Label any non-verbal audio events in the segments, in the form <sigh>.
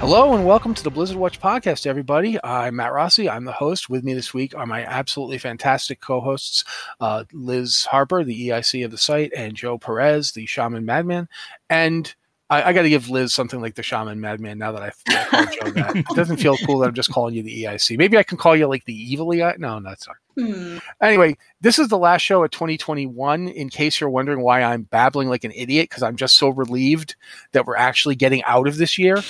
Hello and welcome to the Blizzard Watch podcast, everybody. I'm Matt Rossi. I'm the host. With me this week are my absolutely fantastic co-hosts, uh, Liz Harper, the EIC of the site, and Joe Perez, the Shaman Madman. And I, I got to give Liz something like the Shaman Madman now that I, I called Joe that. It doesn't feel cool that I'm just calling you the EIC. Maybe I can call you like the evil EI. No, no, that's not. Hmm. Anyway, this is the last show of 2021. In case you're wondering why I'm babbling like an idiot, because I'm just so relieved that we're actually getting out of this year.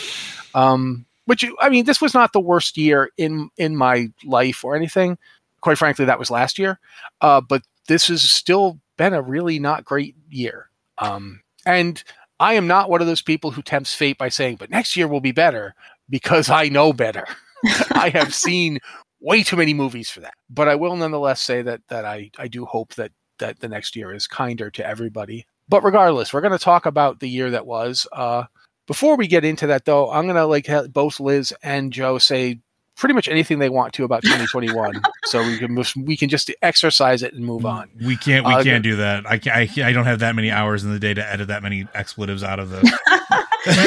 Um, which I mean, this was not the worst year in in my life or anything. Quite frankly, that was last year. Uh, but this has still been a really not great year. Um, and I am not one of those people who tempts fate by saying, "But next year will be better," because I know better. <laughs> I have seen way too many movies for that. But I will nonetheless say that that I I do hope that that the next year is kinder to everybody. But regardless, we're going to talk about the year that was. Uh, before we get into that, though, I'm going to like both Liz and Joe say pretty much anything they want to about <laughs> 2021, so we can move, we can just exercise it and move on. We can't. We Uh, can't do that. I, can't, I can't- I don't have that many hours in the day to edit that many expletives out of the. <laughs>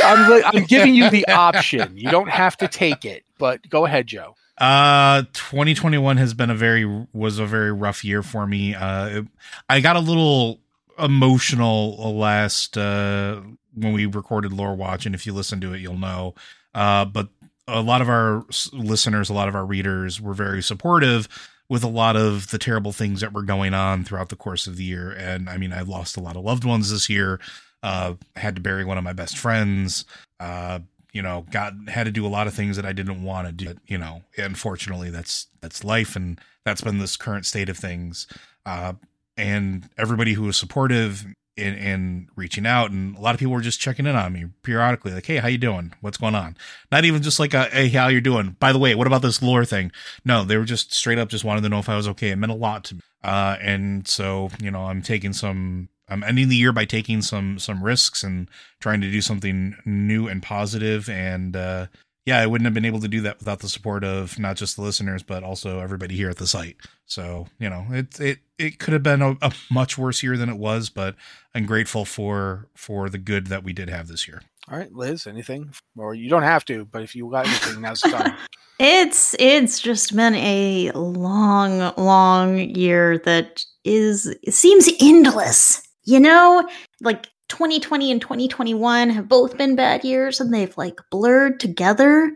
I'm, I'm giving you the <laughs> option. You don't have to take it, but go ahead, Joe. Uh, 2021 has been a very was a very rough year for me. Uh, it- I got a little emotional last uh when we recorded Lore Watch, and if you listen to it, you'll know. Uh, but a lot of our listeners, a lot of our readers were very supportive with a lot of the terrible things that were going on throughout the course of the year. And I mean, I lost a lot of loved ones this year. Uh, had to bury one of my best friends. Uh, you know, got had to do a lot of things that I didn't want to do. But, you know, unfortunately, that's that's life, and that's been this current state of things. Uh, and everybody who was supportive in, in reaching out, and a lot of people were just checking in on me periodically, like, "Hey, how you doing? What's going on?" Not even just like, a, "Hey, how you doing?" By the way, what about this lore thing? No, they were just straight up just wanted to know if I was okay. It meant a lot to me. Uh, and so, you know, I'm taking some. I'm ending the year by taking some some risks and trying to do something new and positive and uh yeah i wouldn't have been able to do that without the support of not just the listeners but also everybody here at the site so you know it it it could have been a, a much worse year than it was but i'm grateful for for the good that we did have this year All right, Liz, anything? Or you don't have to, but if you got anything, now's the time. <laughs> It's it's just been a long, long year that is it seems endless. You know, like 2020 and 2021 have both been bad years and they've like blurred together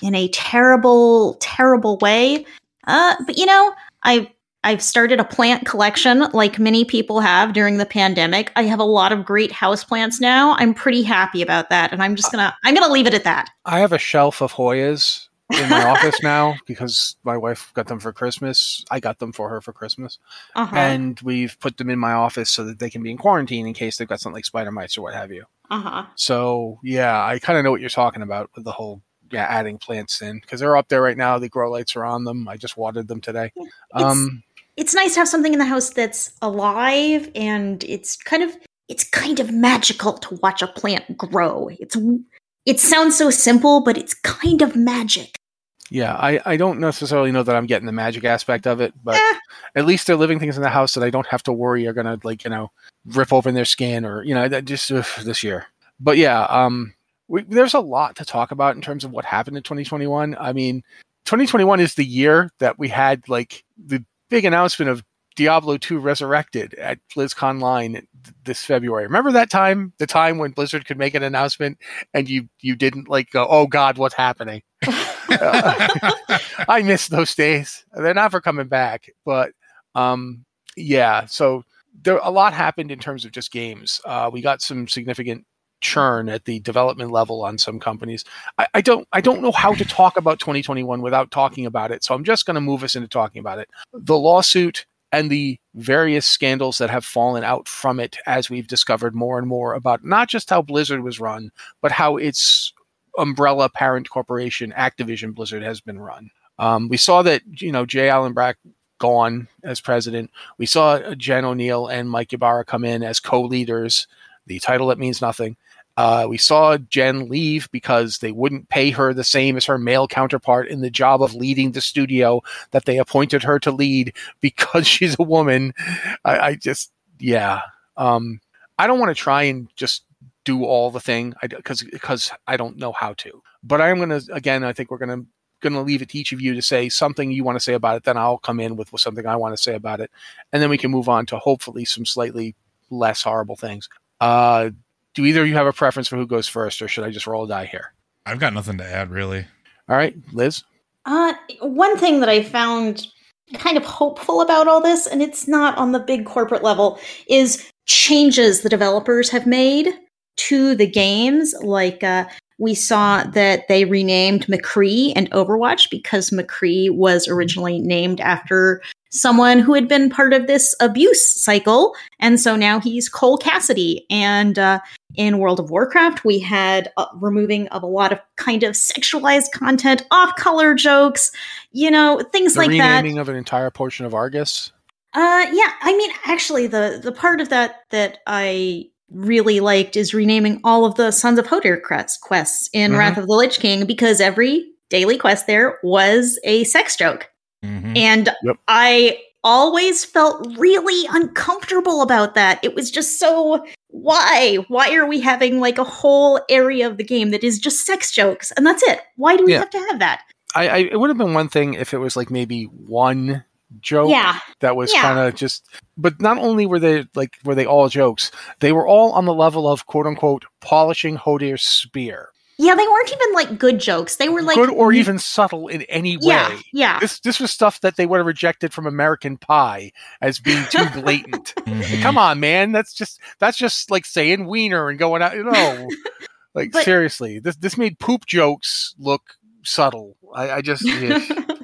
in a terrible, terrible way. Uh, but you know, I've I've started a plant collection like many people have during the pandemic. I have a lot of great house plants now. I'm pretty happy about that. And I'm just gonna I'm gonna leave it at that. I have a shelf of Hoyas in my office now because my wife got them for Christmas. I got them for her for Christmas. Uh-huh. And we've put them in my office so that they can be in quarantine in case they've got something like spider mites or what have you. uh-huh. So, yeah, I kind of know what you're talking about with the whole yeah, adding plants in because they're up there right now. The grow lights are on them. I just watered them today. Um, it's nice to have something in the house that's alive and it's kind of it's kind of magical to watch a plant grow. It's it sounds so simple, but it's kind of magic. Yeah, I, I don't necessarily know that I'm getting the magic aspect of it, but Eh. at least they're living things in the house that I don't have to worry are gonna like you know rip open their skin or you know that just this year. But yeah, um, we, there's a lot to talk about in terms of what happened in 2021. I mean, 2021 is the year that we had like the big announcement of Diablo 2 Resurrected at BlizzConline this February. Remember that time? The time when Blizzard could make an announcement and you you didn't like go, "Oh God, what's happening?" I miss those days. They're never coming back. But um, yeah, so there a lot happened in terms of just games. Uh, we got some significant churn at the development level on some companies. I, I don't I don't know how to talk about 2021 without talking about it. So I'm just going to move us into talking about it. The lawsuit and the various scandals that have fallen out from it as we've discovered more and more about not just how Blizzard was run, but how its umbrella parent corporation Activision Blizzard has been run. Um, we saw that you know J. Allen Brack gone as president. We saw Jen Oneal and Mike Ybarra come in as co-leaders. The title that means nothing. Uh, we saw Jen leave because they wouldn't pay her the same as her male counterpart in the job of leading the studio that they appointed her to lead <laughs> because she's a woman. I, I just, yeah. Um, I don't want to try and just do all the thing because because I don't know how to. But I am going to again. I think we're going to going to leave it to each of you to say something you want to say about it. Then I'll come in with, with something I want to say about it, and then we can move on to hopefully some slightly less horrible things. Uh, do either of you have a preference for who goes first, or should I just roll a die here? I've got nothing to add really. All right, Liz. Uh, one thing that I found kind of hopeful about all this, and it's not on the big corporate level, is changes the developers have made to the games. Like, uh, we saw that they renamed McCree and Overwatch because McCree was originally named after someone who had been part of this abuse cycle. And so now he's Cole Cassidy. And uh, in World of Warcraft, we had uh, removing of a lot of kind of sexualized content, off color jokes, you know, things The like that. renaming of an entire portion of Argus. Uh, yeah, I mean, actually, the the part of that that I really liked is renaming all of the Sons of Hodir quests, quests in Mhm. Wrath of the Lich King because every daily quest there was a sex joke, Mhm. and Yep. I always felt really uncomfortable about that. It was just so why why are we having like a whole area of the game that is just sex jokes and that's it? Why do we Yeah. have to have that? I, I it would have been one thing if it was like maybe one joke Yeah, that was Yeah. kind of just but not only were they like were they all jokes they were all on the level of quote unquote polishing Hodir's spear yeah, they weren't even like good jokes. They were like good or even subtle in any way yeah, yeah. this this was stuff that they would have rejected from American Pie as being too <laughs> blatant Mhm. come on man that's just that's just like saying wiener and going out you know <laughs> like But- seriously this this made poop jokes look subtle I, I just yeah. <laughs>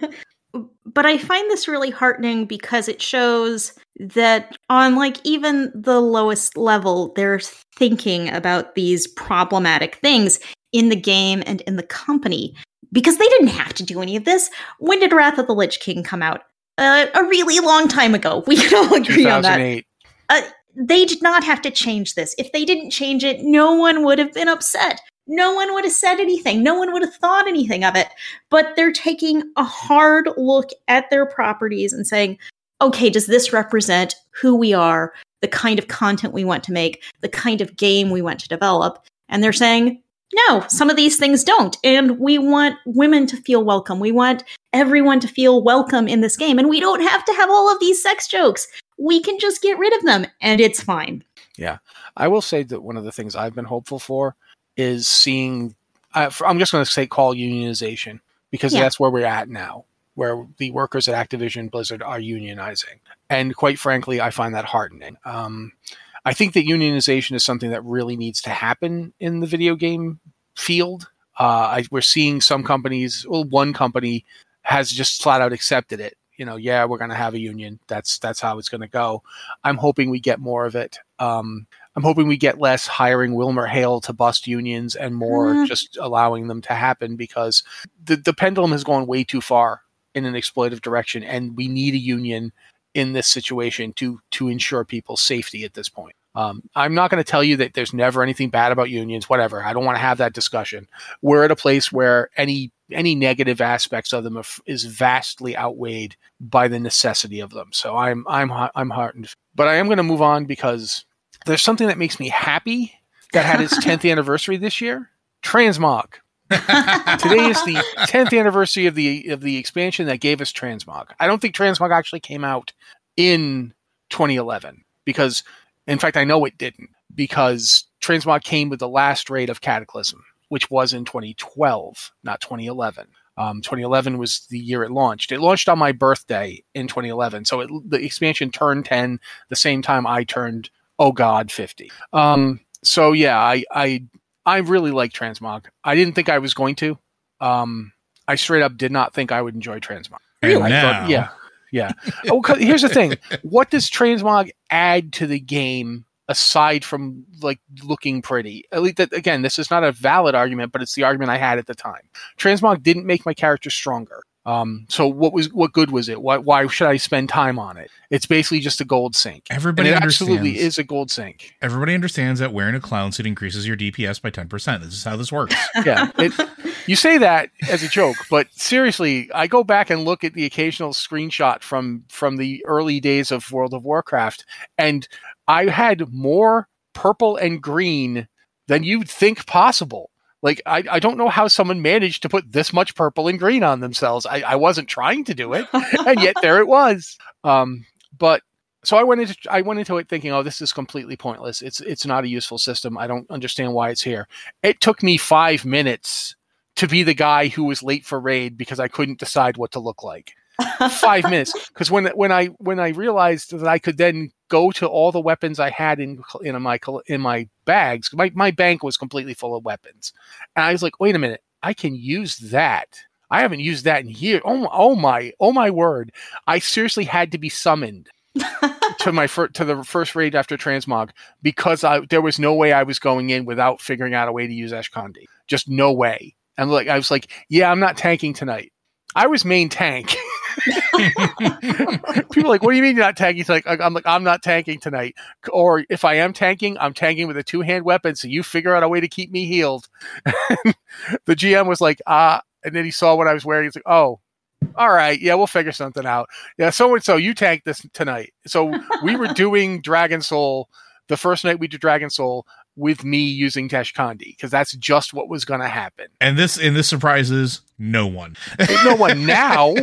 but I find this really heartening because it shows that on like even the lowest level, they're thinking about these problematic things in the game and in the company because they didn't have to do any of this. When did Wrath of the Lich King come out? Uh, a really long time ago. <laughs> We can all agree on that. Uh, they did not have to change this. If they didn't change it, no one would have been upset. No one would have said anything. No one would have thought anything of it. But they're taking a hard look at their properties and saying, okay, does this represent who we are, the kind of content we want to make, the kind of game we want to develop? And they're saying, no, some of these things don't. And we want women to feel welcome. We want everyone to feel welcome in this game. And we don't have to have all of these sex jokes we can just get rid of them and it's fine. Yeah. I will say that one of the things I've been hopeful for is seeing. I, I'm just going to say call unionization because Yeah. that's where we're at now, where the workers at Activision Blizzard are unionizing, and quite frankly, I find that heartening. Um, I think that unionization is something that really needs to happen in the video game field. Uh, I, we're seeing some companies. Well, one company has just flat out accepted it. You know, yeah, we're going to have a union. That's that's how it's going to go. I'm hoping we get more of it. Um, I'm hoping we get less hiring WilmerHale to bust unions and more Mm. just allowing them to happen because the, the pendulum has gone way too far in an exploitive direction, and we need a union in this situation to to ensure people's safety at this point. Um, I'm not going to tell you that there's never anything bad about unions, whatever. I don't want to have that discussion. We're at a place where any any negative aspects of them is vastly outweighed by the necessity of them. So I'm I'm I'm heartened, but I am going to move on because there's something that makes me happy that had its <laughs> 10th anniversary this year. Transmog. <laughs> Today is the 10th anniversary of the of the expansion that gave us Transmog. I don't think Transmog actually came out in 2011 because in fact I know it didn't because Transmog came with the last raid of Cataclysm, which was in 2012, not 2011. Um, 2011 was the year it launched. It launched on my birthday in 2011, so it, the expansion turned 10 the same time I turned oh god 50. Um, so yeah, I I I really like Transmog. I didn't think I was going to. Um, I straight up did not think I would enjoy Transmog. I now, thought- yeah, yeah. oh, here's the thing: what does Transmog add to the game aside from like looking pretty? At least, that, again, this is not a valid argument, but it's the argument I had at the time. Transmog didn't make my character stronger. Um, so what was what good was it? Why, why should I spend time on it? It's basically just a gold sink. Everybody absolutely is a gold sink. Everybody understands that wearing a clown suit increases your DPS by 10%. This is how this works. <laughs> yeah. It, you say that as a joke, but seriously, I go back and look at the occasional screenshot from from the early days of World of Warcraft, and I had more purple and green than you'd think possible. Like I, I don't know how someone managed to put this much purple and green on themselves. I, I wasn't trying to do it, and yet there it was. Um, but so I went into I went into it thinking, oh, this is completely pointless. It's it's not a useful system. I don't understand why it's here. It took me five minutes to be the guy who was late for raid because I couldn't decide what to look like. Five minutes because when when I when I realized that I could then go to all the weapons I had in in my in my bags, my my bank was completely full of weapons, and I was like, wait a minute, I can use that. I haven't used that in years. Oh my, oh my, oh my word! I seriously had to be summoned <laughs> to my fir- to the first raid after transmog because I there was no way I was going in without figuring out a way to use Ashkandi. Just no way. And like I was like, yeah, I'm not tanking tonight. I was main tank. <laughs> <laughs> People are like, what do you mean you're not tanking? Like I'm like, I'm not tanking tonight. Or if I am tanking, I'm tanking with a two hand weapon. So you figure out a way to keep me healed. <laughs> the GM was like, ah, and then he saw what I was wearing. He's like, oh, all right, yeah, we'll figure something out. Yeah, so and so you tank this tonight. So we were <laughs> doing Dragon Soul the first night we did Dragon Soul with me using Ashkandi because that's just what was going to happen. and this and this surprises no one. no one <laughs> now,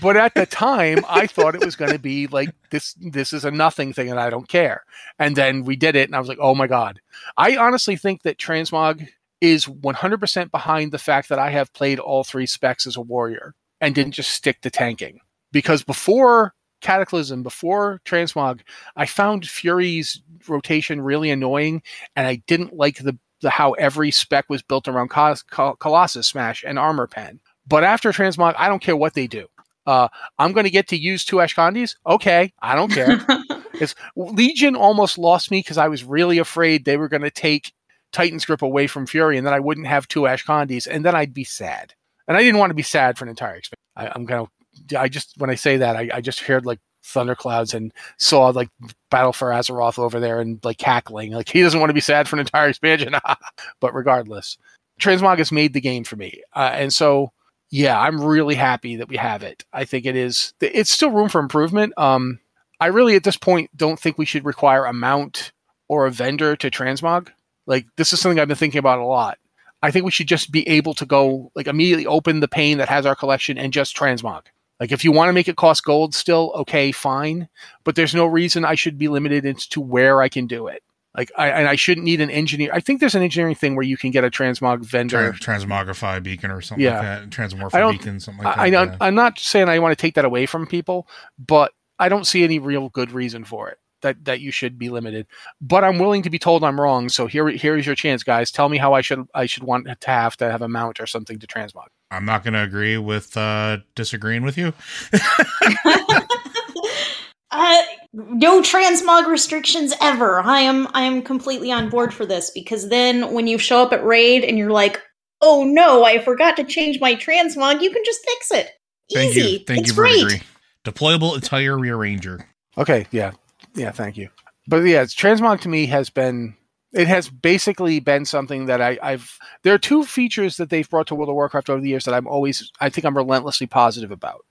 but at the time, I thought it was going to be like this. This is a nothing thing, and I don't care. And then we did it, and I was like, oh my god. I honestly think that Transmog is 100% behind the fact that I have played all three specs as a warrior and didn't just stick to tanking. Because before Cataclysm, before Transmog, I found Fury's rotation really annoying, and I didn't like the, the how every spec was built around Col- Col- Colossus Smash and Armor Pen. But after Transmog, I don't care what they do. Uh, I'm going to get to use two Ashkandis. Okay, I don't care. <laughs> It's, Legion almost lost me because I was really afraid they were going to take Titan's Grip away from Fury, and then I wouldn't have two Ashkandis, and then I'd be sad. And I didn't want to be sad for an entire expansion. I, I'm gonna. I just when I say that, I, I just heard like thunderclouds and saw like Battle for Azeroth over there and like cackling. Like he doesn't want to be sad for an entire expansion. <laughs> but regardless, Transmog has made the game for me, uh, and so yeah, I'm really happy that we have it. I think it is. It's still room for improvement. Um, I really at this point don't think we should require a mount or a vendor to transmog. Like this is something I've been thinking about a lot. I think we should just be able to go like immediately open the pane that has our collection and just transmog. Like if you want to make it cost gold still, okay, fine. But there's no reason I should be limited as to where I can do it. Like I and I shouldn't need an engineer. I think there's an engineering thing where you can get a transmog vendor. Trans- transmogrify beacon or something Yeah. like that. Transmorph beacon, something like I, I that. don't, yeah. I'm not saying I want to take that away from people, but I don't see any real good reason for it that that you should be limited. But I'm willing to be told I'm wrong. So here here is your chance, guys. Tell me how I should I should want to have to have a mount or something to transmog. I'm not going to agree with uh, disagreeing with you. <laughs> Uh, no transmog restrictions ever. I am I am completely on board for this because then when you show up at raid and you're like, "Oh no, I forgot to change my transmog," you can just fix it. Thank Easy. you. Thank it's you, great. Verdigris. Deployable attire rearranger. Okay, yeah, yeah, thank you. But yeah, it's- transmog to me has been it has basically been something that I, I've. There are two features that they've brought to World of Warcraft over the years that I'm always I think I'm relentlessly positive about.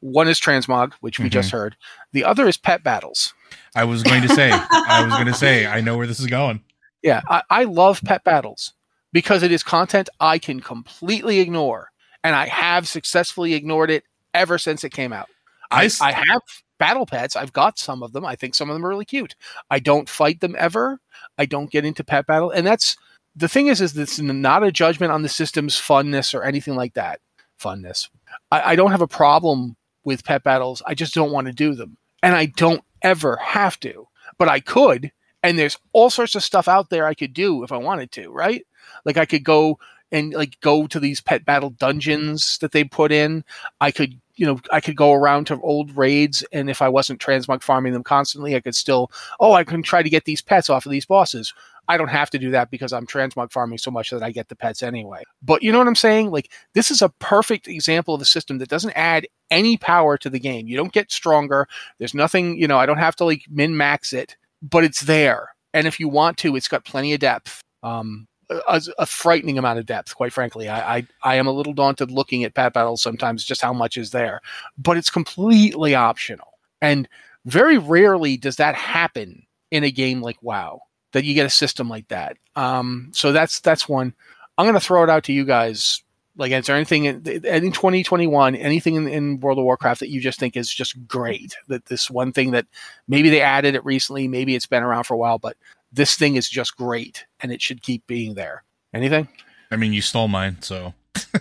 One is transmog, which we just mm-hmm. heard. The other is pet battles. I was going to say. I was going to say. I know where this is going. Yeah, I, I love pet battles because it is content I can completely ignore, and I have successfully ignored it ever since it came out. I I have battle pets. I've got some of them. I think some of them are really cute. I don't fight them ever. I don't get into pet battle, and that's the thing is, is this not a judgment on the system's funness or anything like that. Funness. I, I don't have a problem with pet battles. I just don't want to do them, and I don't ever have to. But I could, and there's all sorts of stuff out there I could do if I wanted to. Right? Like I could go and like go to these pet battle dungeons that they put in. I could, you know, I could go around to old raids, and if I wasn't transmog farming them constantly, I could still, oh, I can try to get these pets off of these bosses. I don't have to do that because I'm transmog farming so much that I get the pets anyway. But you know what I'm saying? Like this is a perfect example of a system that doesn't add any power to the game. You don't get stronger. There's nothing, you know, I don't have to like min max it, but it's there. And if you want to, it's got plenty of depth. Um, a, a frightening amount of depth, quite frankly. I, I I am a little daunted looking at Pet Battles sometimes, just how much is there. But it's completely optional, and very rarely does that happen in a game like WoW that you get a system like that. Um, so that's that's one. I'm going to throw it out to you guys. Like, is there anything in, in 2021, anything in, in World of Warcraft that you just think is just great? That this one thing that maybe they added it recently, maybe it's been around for a while, but this thing is just great and it should keep being there. Anything? I mean, you stole mine, so <laughs>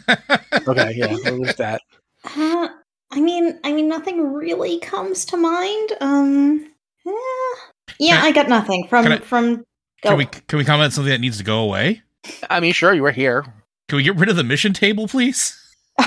Okay, yeah, <laughs> we'll lose that. Uh, I mean, I mean, nothing really comes to mind. Um, yeah, yeah, I- I got nothing from can I- from. Go. can we can we comment something that needs to go away? I mean, sure, you were here. Can we get rid of the mission table, please? <laughs>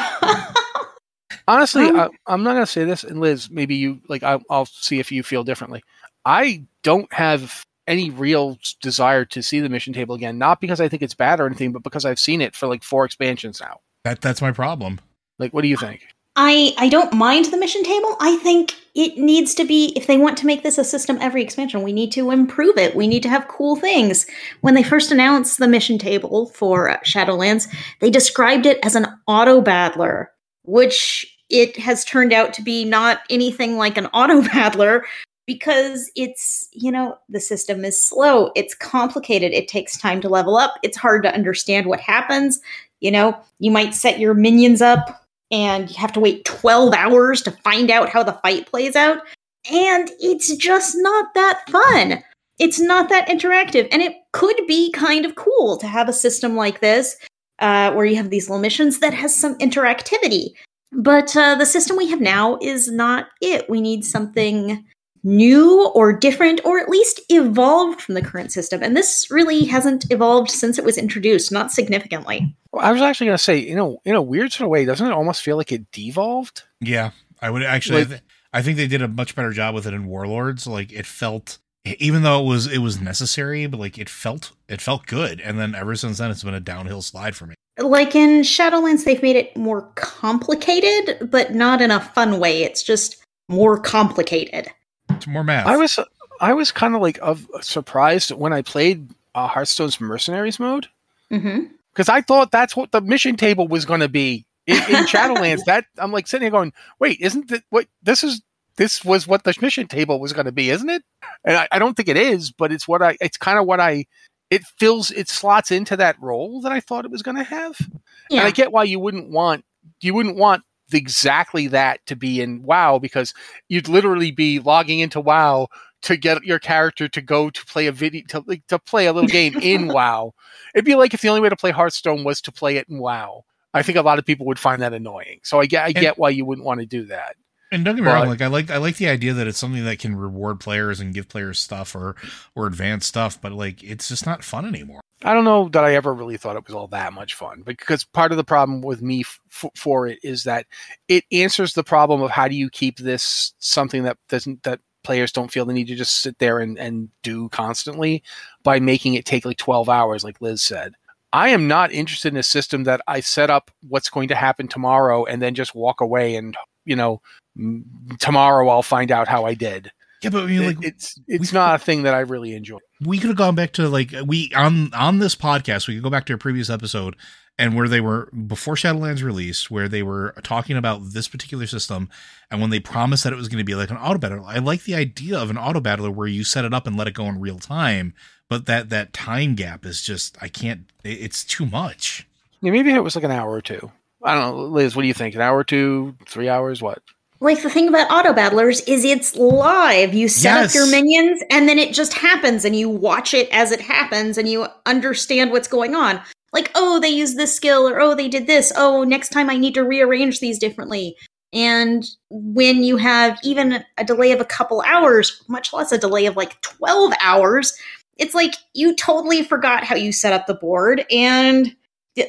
Honestly, Um, I, I'm not going to say this, and Liz, maybe you like. I, I'll see if you feel differently. I don't have any real desire to see the mission table again. Not because I think it's bad or anything, but because I've seen it for like four expansions now. That that's my problem. Like, what do you think? I I don't mind the mission table. I think it needs to be if they want to make this a system every expansion, we need to improve it. We need to have cool things. When they first announced the mission table for uh, Shadowlands, they described it as an auto battler, which it has turned out to be not anything like an auto <laughs> battler because it's, you know, the system is slow, it's complicated, it takes time to level up, it's hard to understand what happens. You know, you might set your minions up and you have to wait 12 hours to find out how the fight plays out. And it's just not that fun. It's not that interactive. And it could be kind of cool to have a system like this uh, where you have these little missions that has some interactivity. But uh, the system we have now is not it. We need something new or different or at least evolved from the current system. And this really hasn't evolved since it was introduced, not significantly. Well, I was actually going to say, you know, in a weird sort of way, doesn't it almost feel like it devolved? Yeah, I would actually. Like- I, th- I think they did a much better job with it in Warlords. Like it felt, even though it was it was necessary, but like it felt it felt good. And then ever since then, it's been a downhill slide for me. like in Shadowlands, they've made it more complicated, but not in a fun way. It's just more complicated. It's more math. I was I was kind of like of surprised when I played uh, Hearthstone's Mercenaries mode because I thought that's what the mission table was going to be in, in <laughs> Shadowlands. that I'm like sitting here going, wait, isn't that what this is? This was what the mission table was going to be, isn't it? And I, I don't think it is, but it's what I. It's kind of what I. It fills. It slots into that role that I thought it was going to have. Yeah. And I get why you wouldn't want you wouldn't want exactly that to be in WoW because you'd literally be logging into WoW to get your character to go to play a video to, like, to play a little game in <laughs> WoW. It'd be like if the only way to play Hearthstone was to play it in WoW. I think a lot of people would find that annoying. So I get I get why you wouldn't want to do that. And don't get me But- wrong, like I like I like the idea that it's something that can reward players and give players stuff or or advanced stuff, but like it's just not fun anymore. I don't know that I ever really thought it was all that much fun because part of the problem with me f- for it is that it answers the problem of how do you keep this something that doesn't that players don't feel the need to just sit there and, and do constantly by making it take like 12 hours, like Liz said. I am not interested in a system that I set up what's going to happen tomorrow and then just walk away and, you know, tomorrow I'll find out how I did. Yeah, but I mean, It- like it's it's not a thing that I really enjoy. We could have gone back to like we on on this podcast. We could go back to a previous episode and where they were before Shadowlands released, where they were talking about this particular system, and when they promised that it was going to be like an auto battler. I like the idea of an auto battler where you set it up and let it go in real time, but that that time gap is just I can't. It's too much. Yeah, maybe it was like an hour or two. I don't know, Liz. What do you think? An hour or two, three hours? What? Like the thing about auto battlers is it's live. You set Yes. up your minions and then it just happens and you watch it as it happens and you understand what's going on. Like, oh, they used this skill or oh, they did this. Oh, next time I need to rearrange these differently. And when you have even a delay of a couple hours, much less a delay of like 12 hours, it's like you totally forgot how you set up the board and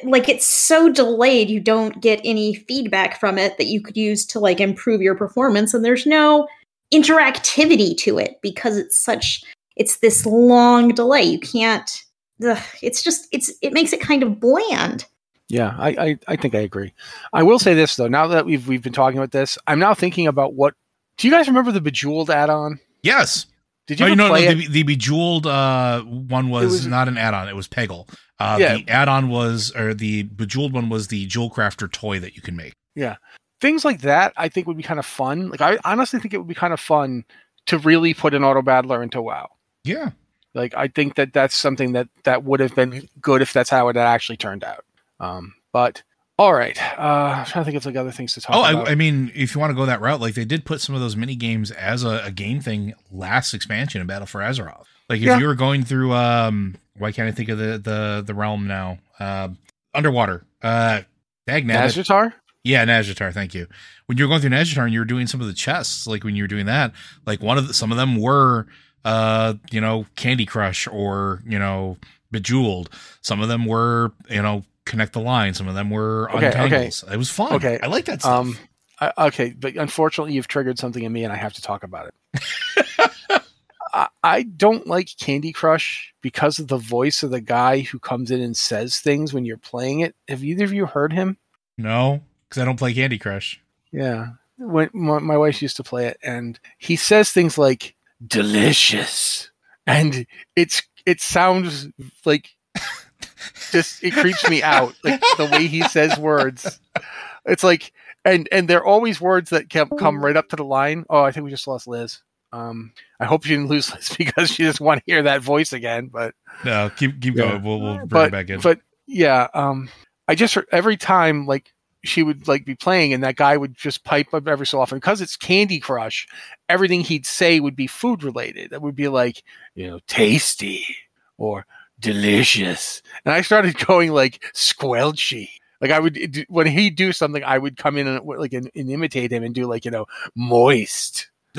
like it's so delayed you don't get any feedback from it that you could use to like improve your performance and there's no interactivity to it because it's such it's this long delay you can't ugh, it's just it's it makes it kind of bland Yeah, I, I, I think I agree. I will say this though. Now that we've we've been talking about this, I'm now thinking about what. Do you guys remember the Bejeweled add-on? Yes. Did you Oh, ever no, no, the, the bejeweled uh, one was, was- not an add-on; it was Peggle. Uh, Yeah. The add-on was, or the bejeweled one was the Jewel Crafter toy that you can make. Yeah, things like that, I think would be kind of fun. Like I honestly think it would be kind of fun to really put an auto battler into WoW. Yeah, Like I think that that's something that that would have been good if that's how it actually turned out. Um, but all right, uh, I'm trying to think of like other things to talk Oh, about. I, I mean, if you want to go that route, like they did put some of those mini games as a, a game thing last expansion in Battle for Azeroth. Like if Yeah. you were going through, um, why can't I think of the the the realm now? Uh, underwater. Uh. Nazjatar? Yeah, Nazjatar. Thank you. When you were going through Nazjatar and you were doing some of the chests, like when you were doing that, like one of the, some of them were, uh, you know, Candy Crush or you know, Bejeweled. Some of them were, you know, Connect the Line. Some of them were Okay, okay. Untangles. It was fun. Okay. I like that stuff. Um, I, okay, but unfortunately, you've triggered something in me, and I have to talk about it. <laughs> I, I don't like Candy Crush because of the voice of the guy who comes in and says things when you're playing it. Have either of you heard him? no, because I don't play Candy Crush. Yeah, when my, my wife used to play it, and he says things like "delicious," and it's it sounds like <laughs> just it creeps me out, like the way he says words. It's like, and and they're always words that come come right up to the line. Oh, I think we just lost Liz. Um, I hope she didn't lose <laughs> because she doesn't want to hear that voice again. But No, keep keep Yeah. going. We'll we'll bring but it back in. but yeah, um, I just every time like she would like be playing and that guy would just pipe up every so often because it's Candy Crush. Everything he'd say would be food related. That would be like you know tasty or delicious, and I started <laughs> going like squelchy. Like I would when he'd do something, I would come in and like and, and imitate him and do like you know moist <laughs>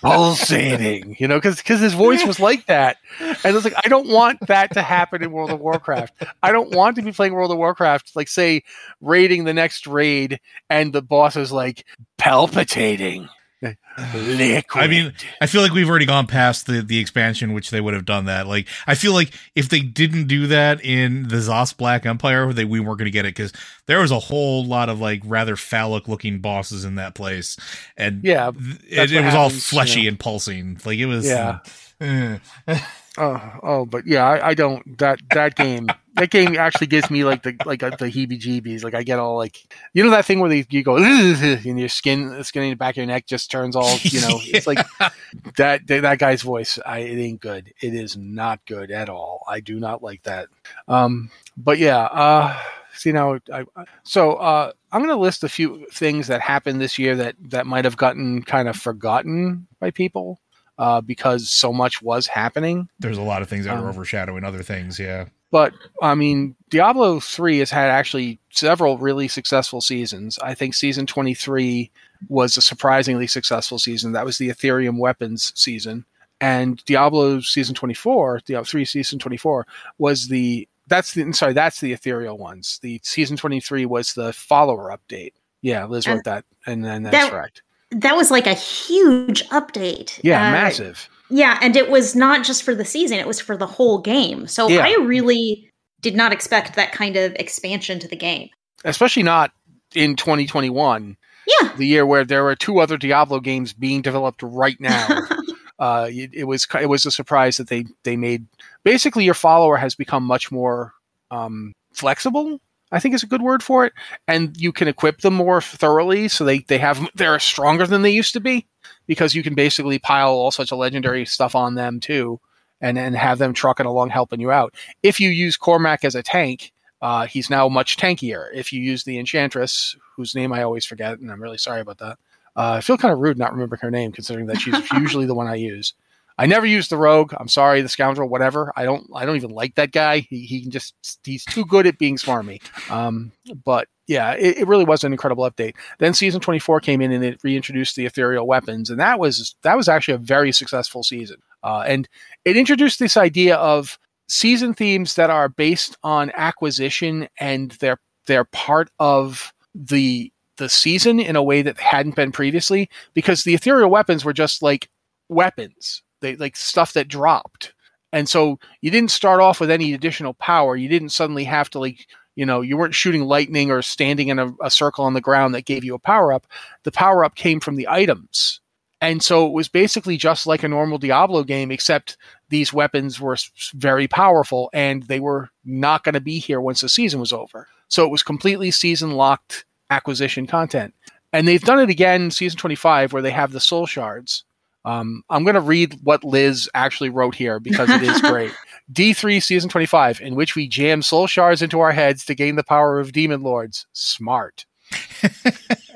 pulsating, you know, because because his voice was like that, and I was like I don't want that to happen in World of Warcraft. I don't want to be playing World of Warcraft, like say raiding the next raid, and the boss is like palpitating, liquid. I mean, I feel like we've already gone past the the expansion, which they would have done that. Like, I feel like if they didn't do that in the N'Zoth's Black Empire, they we weren't going to get it because there was a whole lot of like rather phallic looking bosses in that place, and yeah, it, it was all fleshy you know. and pulsing. Like it was, Yeah. <laughs> eh. <laughs> oh, oh, but yeah, I, I don't that that game. That game actually gives me like the like uh, the heebie-jeebies. Like I get all like you know that thing where they, you go <laughs> and your skin, the skin in the back of your neck just turns all you know. It's like <laughs> that that guy's voice. I it ain't good. It is not good at all. I do not like that. Um, but yeah. Uh, see now, I, I- so uh, I'm going to list a few things that happened this year that that might have gotten kind of forgotten by people uh, because so much was happening. there's a lot of things that are Um, overshadowing other things. Yeah, But I mean, Diablo 3 has had actually several really successful seasons. I think season 23 was a surprisingly successful season. That was the Ethereum weapons season. And Diablo season 24, Diablo 3 season 24 was the that's the sorry, that's the ethereal ones. The season 23 was the follower update. Yeah, Liz wrote And that and then that's that- correct. That was like a huge update. Yeah, Uh, massive. Yeah, and it was not just for the season, it was for the whole game. So Yeah. I really did not expect that kind of expansion to the game. Especially not in 2021, Yeah. the year where there are two other Diablo games being developed right now. <laughs> uh, it, it was it was a surprise that they they made. Basically, your follower has become much more um, flexible. I think is a good word for it, and you can equip them more thoroughly, so they they have they're stronger than they used to be because you can basically pile all such of legendary stuff on them too, and and have them trucking along helping you out. If you use Kormac as a tank, uh, he's now much tankier. If you use the Enchantress, whose name I always forget, and I'm really sorry about that. Uh, I feel kind of rude not remembering her name, considering that she's <laughs> usually the one I use. I never use the rogue. I'm sorry, the scoundrel, whatever. I don't. I don't even like that guy. He, he can just. He's too good at being smarmy. Um, but yeah, it, it really was an incredible update. Then season 24 came in and it reintroduced the ethereal weapons, and that was that was actually a very successful season. Uh, and it introduced this idea of season themes that are based on acquisition and they're they're part of the the season in a way that hadn't been previously because the ethereal weapons were just like weapons they like stuff that dropped. And so you didn't start off with any additional power. You didn't suddenly have to like you know you weren't shooting lightning or standing in a, a circle on the ground that gave you a power up. The power up came from the items. And so it was basically just like a normal diablo game except these weapons were very powerful and they were not going to be here once the season was over. So it was completely season locked acquisition content. And they've done it again season 25 where they have the soul shards um, i'm going to read what liz actually wrote here because it is <laughs> great. D3 season 25 in which we jam soul shards into our heads to gain the power of demon lords. Smart.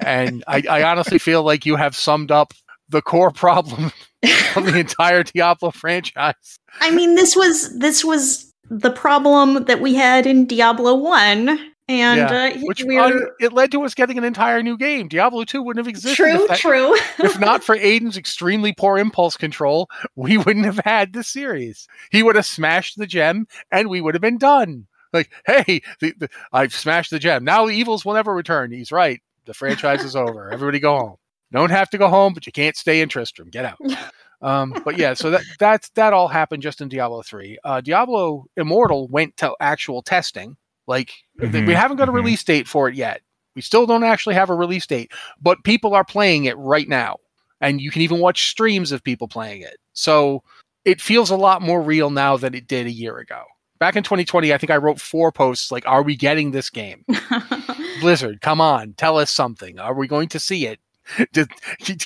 And I, I honestly feel like you have summed up the core problem <laughs> of the entire diablo franchise. I mean, this was this was the problem that we had in Diablo One, and Yeah, uh, which un- it led to us getting an entire new game. Diablo 2 wouldn't have existed. true, if, that- true. if not for <laughs> Aidan's extremely poor impulse control, we wouldn't have had this series. He would have smashed the gem and we would have been done. Like, hey, the, the, I've smashed the gem. Now the evils will never return. He's right. The franchise is over. Everybody go home. Don't have to go home, but you can't stay in Tristram. Get out. Um, but yeah, so that that that all happened just in Diablo three. Uh, Diablo Immortal went to actual testing. Like th- we haven't got a mhm. release date for it yet. We still don't actually have a release date, but people are playing it right now, and you can even watch streams of people playing it. So it feels a lot more real now than it did a year ago. Back in 2020, I think I wrote four posts like, "Are we getting this game?" <laughs> Blizzard, come on, tell us something. Are we going to see it? Did,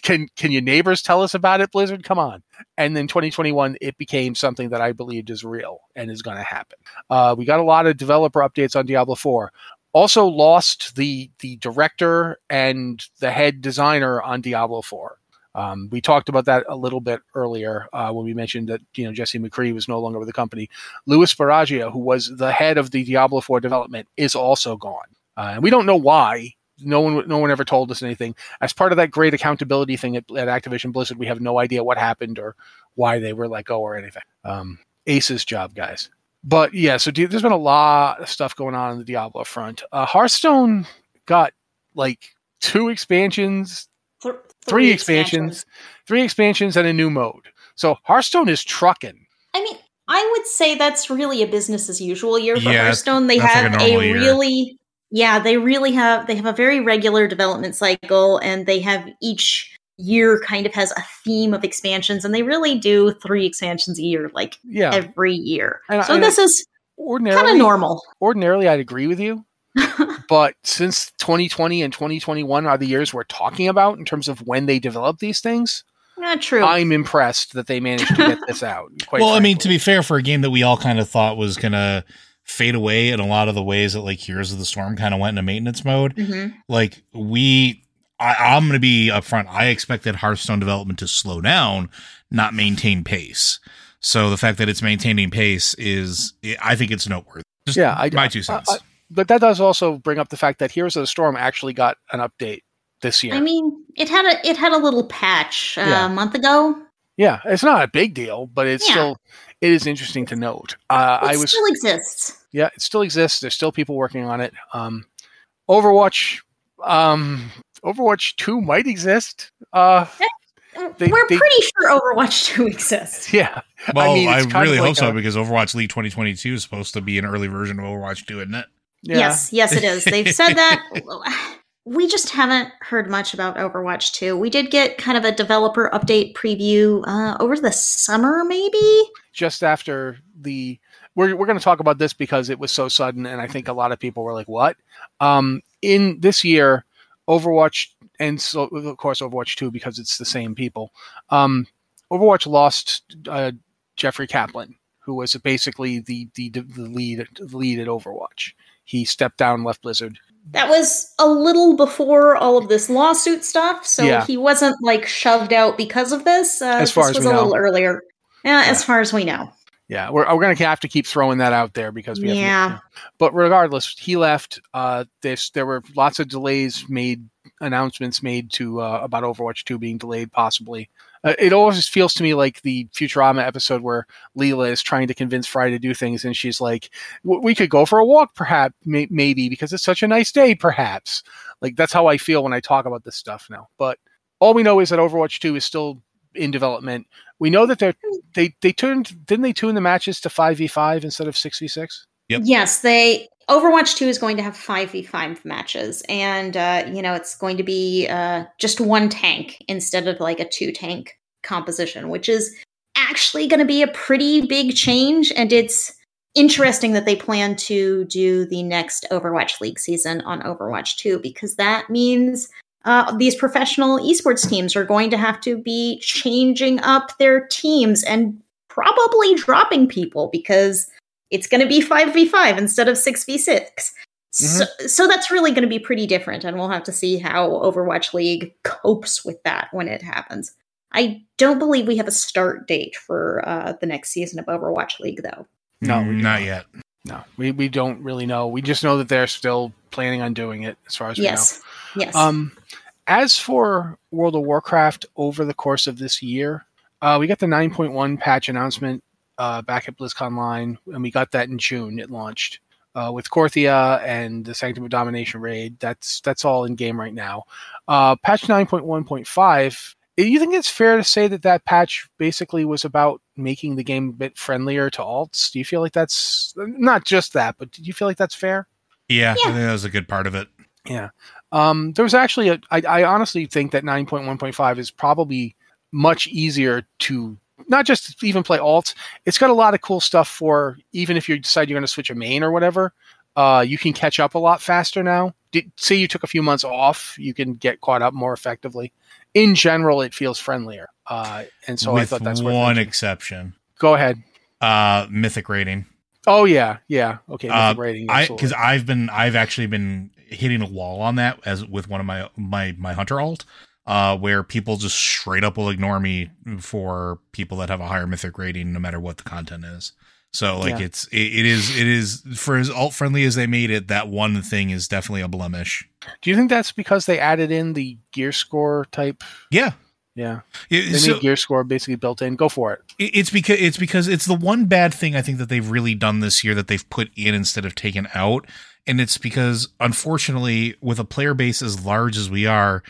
can can your neighbors tell us about it, Blizzard? Come on. And then 2021, it became something that I believed is real and is going to happen. Uh, we got a lot of developer updates on Diablo 4. Also lost the the director and the head designer on Diablo 4. Um, we talked about that a little bit earlier uh, when we mentioned that you know Jesse McCree was no longer with the company. Luis Barriga, who was the head of the Diablo 4 development, is also gone, uh, and we don't know why. No one, no one ever told us anything. As part of that great accountability thing at, at Activision Blizzard, we have no idea what happened or why they were let go or anything. Um, Ace's job, guys. But yeah, so Di- there's been a lot of stuff going on in the Diablo front. Uh, Hearthstone got like two expansions, Th- three expansions, three expansions, and a new mode. So Hearthstone is trucking. I mean, I would say that's really a business as usual year for Yeah, Hearthstone. They that's like have a a, normal year. really, yeah, they really have. They have a very regular development cycle, and they have each year kind of has a theme of expansions, and they really do three expansions a year, like Yeah, every year. And- so and this is kind ordinarily, of normal. ordinarily, I'd agree with you. <laughs> but since 2020 and 2021 are the years we're talking about in terms of when they develop these things, Not true. I'm impressed that they managed to get this out. Quite well, I mean, to be fair, for a game that we all kind of thought was gonna fade away in a lot of the ways that like Heroes of the Storm kind of went into maintenance mode, Mhm. like we, I, I'm gonna be upfront. I expected Hearthstone development to slow down, not maintain pace. So the fact that it's maintaining pace is, I think it's noteworthy. Just Yeah, I- my two I- cents. I- but that does also bring up the fact that Heroes of the Storm actually got an update this year. I mean, it had a it had a little patch uh, Yeah. a month ago. yeah, it's not a big deal, but it's Yeah. still it is interesting to note. Uh, It I was still exists. yeah, it still exists. There's still people working on it. Um, Overwatch, um, Overwatch 2 might exist. Uh, They- We're they- pretty sure Overwatch 2 <laughs> exists. <laughs> yeah. Well, I, mean, it's kind of really like hope so a- because Overwatch League 2022 is supposed to be an early version of Overwatch 2, isn't it? Yeah. Yes, yes, it is. They've said that. <laughs> <sighs> We just haven't heard much about Overwatch 2. We did get kind of a developer update preview uh, over the summer, maybe. Just after the. We're, we're going to talk about this because it was so sudden, and I think a lot of people were like, what? Um, in this year, Overwatch, and so, of course, Overwatch 2, because it's the same people, um, Overwatch lost uh, Jeffrey Kaplan, who was basically the, the, the lead the lead at Overwatch. He stepped down, left Blizzard. That was a little before all of this lawsuit stuff, so Yeah. he wasn't like shoved out because of this. Uh, As far this as was a little earlier. Yeah, as far as we know. Yeah, we're, we're going to have to keep throwing that out there because we have Yeah. But regardless, he left. Uh, this there were lots of delays made, announcements made to uh, about Overwatch two being delayed, possibly. Uh, it always feels to me like the Futurama episode where Leela is trying to convince Fry to do things, and she's like, "W- "We could go for a walk, perhaps, may- maybe, because it's such a nice day, perhaps." Like that's how I feel when I talk about this stuff now. But all we know is that Overwatch two is still in development. We know that they're they they turned didn't they tune the matches to five v five instead of six v six? Yep. Yes, they Overwatch 2 is going to have 5v5 matches and uh, you know, it's going to be uh, just one tank instead of like a two tank composition, which is actually going to be a pretty big change and it's interesting that they plan to do the next Overwatch League season on Overwatch 2 because that means uh, these professional esports teams are going to have to be changing up their teams and probably dropping people because it's going to be 5v5 instead of 6v6. So, so that's really going to be pretty different, and we'll have to see how Overwatch League copes with that when it happens. I don't believe we have a start date for uh, the next season of Overwatch League, though. No, not not. yet. No, we, we don't really know. We just know that they're still planning on doing it, as far as Yes, yes. we know. Yes. Um, as for World of Warcraft over the course of this year, uh, we got the 9.1 patch announcement uh, back at BlizzConline, and we got that in June. It launched uh, with Korthia and the Sanctum of Domination raid. That's that's all in game right now. Uh, patch 9.1.5. Do You think it's fair to say that that patch basically was about making the game a bit friendlier to alts? Do you feel like that's not just that, but do you feel like that's fair? Yeah, Yeah. I think that was a good part of it. Yeah. Um, there was actually a, I, I honestly think that 9.1.5 is probably much easier to not just even play alts. It's got a lot of cool stuff for even if you decide you're going to switch a main or whatever. Uh, you can catch up a lot faster now. Did, say you took a few months off, you can get caught up more effectively. In general, it feels friendlier. Uh, and so With I thought that's one exception. Go ahead. Uh mythic rating. Oh yeah, yeah. Okay, Uh, mythic rating. I because I've been I've actually been hitting a wall on that as with one of my my my hunter alt, uh, where people just straight up will ignore me for people that have a higher mythic rating, no matter what the content is. So like Yeah. it's it, it is it is for as alt friendly as they made it. That one thing is definitely a blemish. Do you think that's because they added in the gear score type? Yeah. Yeah, It- they so- made gear score basically built in. Go for it. It- It's because it's because it's the one bad thing I think that they've really done this year that they've put in instead of taken out, and it's because unfortunately, with a player base as large as we are,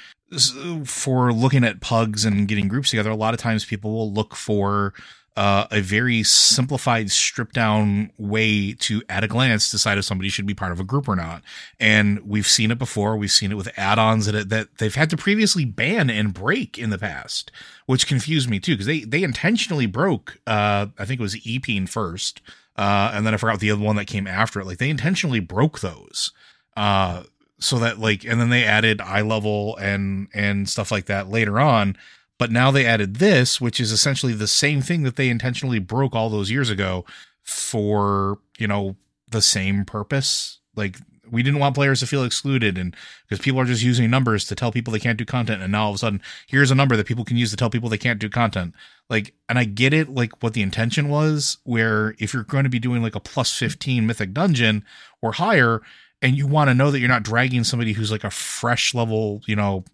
for looking at pugs and getting groups together, a lot of times people will look for uh, a very simplified, stripped down way to, at a glance, decide if somebody should be part of a group or not. And we've seen it before. We've seen it with add-ons that that they've had to previously ban and break in the past, which confused me too because they they intentionally broke. Uh, I think it was Epine first, uh, and then I forgot the other one that came after it. Like they intentionally broke those. Uh, so that like and then they added eye level and and stuff like that later on but now they added this which is essentially the same thing that they intentionally broke all those years ago for you know the same purpose. Like we didn't want players to feel excluded and because people are just using numbers to tell people they can't do content and now all of a sudden here's a number that people can use to tell people they can't do content. Like and i get it like what the intention was where if you're going to be doing like a plus 15 mythic dungeon or higher and you want to know that you're not dragging somebody who's like a fresh level you know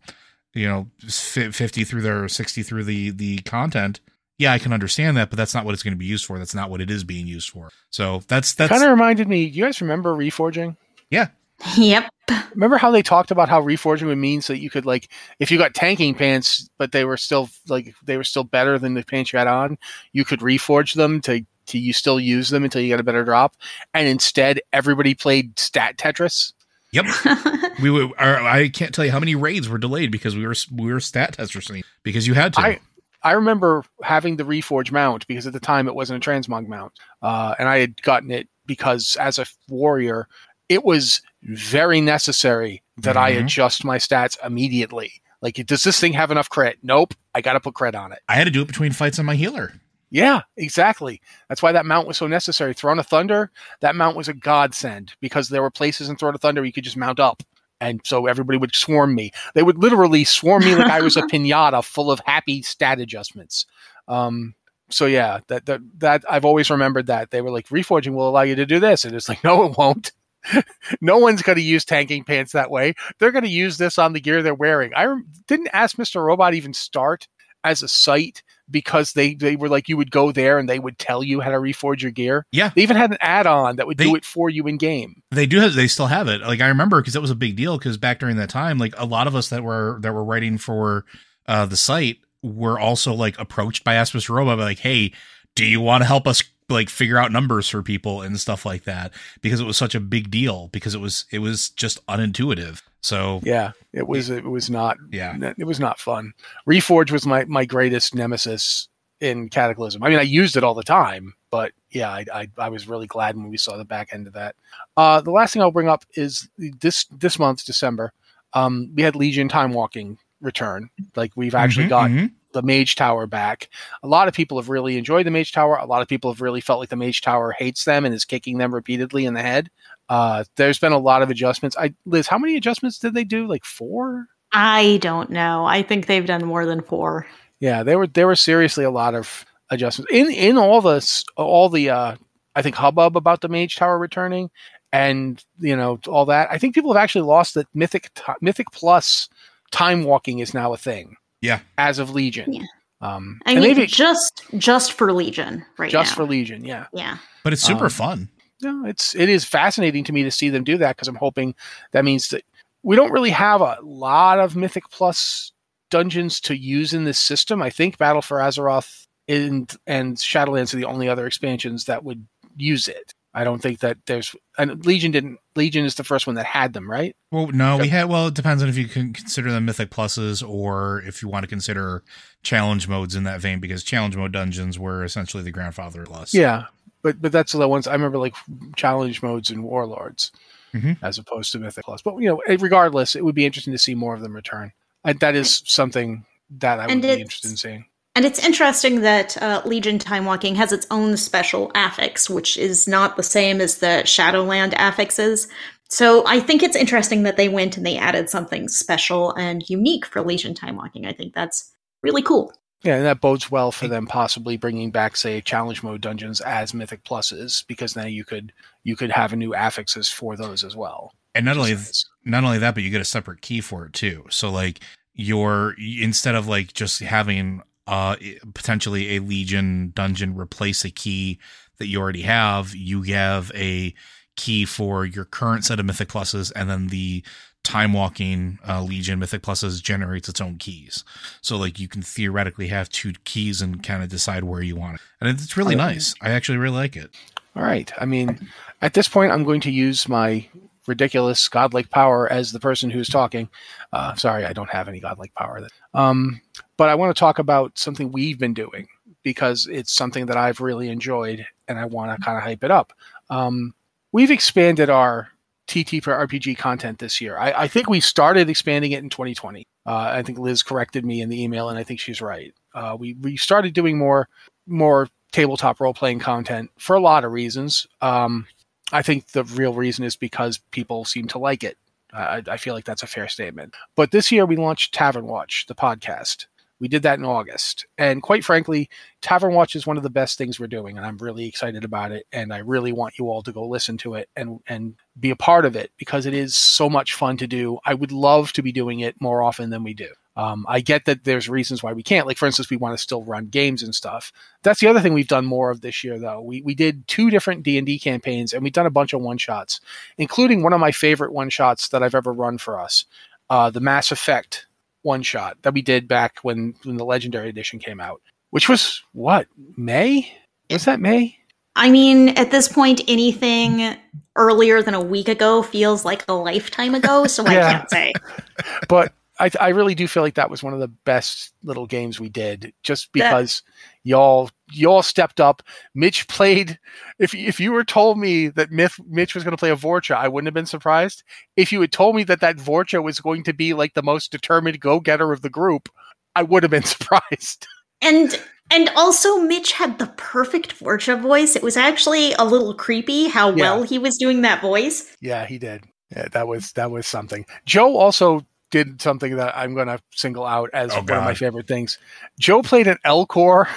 you know 50 through their 60 through the the content yeah i can understand that but that's not what it's going to be used for that's not what it is being used for so that's that's Kind of reminded me. You guys remember Reforging? Yeah. Yep. Remember how they talked about how reforging would mean so that you could like if you got tanking pants, but they were still like they were still better than the pants you had on, you could reforge them to to you still use them until you got a better drop. And instead, everybody played stat Tetris. Yep. <laughs> we were. Our, I can't tell you how many raids were delayed because we were we were stat testers because you had to. I, I remember having the reforge mount because at the time it wasn't a transmog mount, uh, and I had gotten it because as a warrior, it was very necessary that I Mhm. adjust my stats immediately. Like, does this thing have enough crit? Nope. I got to put crit on it. I had to do it between fights on my healer. Yeah, exactly. That's why that mount was so necessary. Throne of Thunder, that mount was a godsend because there were places in Throne of Thunder you could just mount up. And so everybody would swarm me. They would literally swarm me like I was a <laughs> pinata full of happy stat adjustments. Um, so yeah, that, that that I've always remembered that. They were like, reforging will allow you to do this. And it's like, no, it won't. <laughs> no one's going to use tanking pants that way. They're going to use this on the gear they're wearing. I rem- didn't ask Mr. Robot even start as a site because they, they were like you would go there and they would tell you how to reforge your gear. Yeah. They even had an add-on that would do it for you in game. They do have. They still have it. Like I remember because that was a big deal. Because back during that time, like a lot of us that were that were writing for uh, the site were also like approached by Ask Mr. Robot, like, "Hey, do you want to help us like figure out numbers for people and stuff like that?" Because it was such a big deal. Because it was it was just unintuitive. So Yeah, it was it was not yeah, it was not fun. Reforge was my my greatest nemesis in Cataclysm. I mean, I used it all the time, but yeah, I I, I was really glad when we saw the back end of that. Uh, the last thing I'll bring up is this this month, December. Um, we had Legion Time Walking return. Like we've actually Mhm, got mhm. the Mage Tower back. A lot of people have really enjoyed the Mage Tower. A lot of people have really felt like the Mage Tower hates them and is kicking them repeatedly in the head. Uh, there's been a lot of adjustments. I Liz, how many adjustments did they do? Like four? I don't know. I think they've done more than four. Yeah, there were there were seriously a lot of adjustments in in all the all the uh, I think hubbub about the Mage Tower returning, and you know all that. I think people have actually lost that Mythic Ti- Mythic Plus time walking is now a thing. Yeah. as of Legion. Yeah. Um, I and mean, maybe just just for Legion right just now. for Legion. Yeah, yeah. but it's super Um, fun. No, it's it is fascinating to me to see them do that because I'm hoping that means that we don't really have a lot of Mythic Plus dungeons to use in this system. I think Battle for Azeroth and and Shadowlands are the only other expansions that would use it. I don't think that there's and Legion didn't. Legion is the first one that had them, right? Well, no, we had. Well, it depends on if you can consider them mythic pluses or if you want to consider challenge modes in that vein, because challenge mode dungeons were essentially the grandfather plus. Yeah, but but that's the ones I remember, like challenge modes and warlords, Mhm. as opposed to Mythic Plus. But you know, eh, regardless, it would be interesting to see more of them return. And that is something that I would be interested in seeing. And it's interesting that uh, Legion Time Walking has its own special affix, which is not the same as the Shadowland affixes. So I think it's interesting that they went and they added something special and unique for Legion Time Walking. I think that's really cool. Yeah, and that bodes well for them possibly bringing back, say, challenge mode dungeons as Mythic Pluses, because now you could you could have a new affixes for those as well. and not only is not only that, but you get a separate key for it too. So like your instead of like just having uh potentially a legion dungeon replace a key that you already have, you have a key for your current set of mythic pluses, and then the time walking uh, legion mythic pluses generates its own keys. So like you can theoretically have two keys and kind of decide where you want it, and it's really nice. I actually really like it. All right. I mean, at this point, I'm going to use my ridiculous godlike power as the person who's talking. Uh, sorry, I don't have any godlike power. That, um, but I want to talk about something we've been doing because it's something that I've really enjoyed, and I want to kind of hype it up. Um, we've expanded our TT for RPG content this year. I, I think we started expanding it in 2020. Uh, I think Liz corrected me in the email, and I think she's right. Uh, we we started doing more more tabletop role playing content for a lot of reasons. Um, I think the real reason is because people seem to like it. I, I feel like that's a fair statement. But this year we launched Tavern Watch, the podcast. We did that in August. And quite frankly, Tavern Watch is one of the best things we're doing, and I'm really excited about it. And I really want you all to go listen to it and and be a part of it because it is so much fun to do. I would love to be doing it more often than we do. Um, I get that there's reasons why we can't. Like for instance, we want to still run games and stuff. That's the other thing we've done more of this year, though. We we did two different D and D campaigns, and we've done a bunch of one shots, including one of my favorite one shots that I've ever run for us, uh, the Mass Effect one shot that we did back when when the Legendary Edition came out, which was what May? Was that May? I mean, at this point, anything earlier than a week ago feels like a lifetime ago, so I can't say. <laughs> but I, I really do feel like that was one of the best little games we did, just because y'all y'all stepped up. Mitch played. If if you were told me that Myth, Mitch was going to play a Vorcha, I wouldn't have been surprised. If you had told me that that Vorcha was going to be like the most determined go getter of the group, I would have been <laughs> surprised. And and also Mitch had the perfect Vorcha voice. It was actually a little creepy how Yeah. well he was doing that voice. Yeah, he did. Yeah, that was that was something. Joe also did something that I'm going to single out as Oh, one of my favorite things. Joe played an Elcor,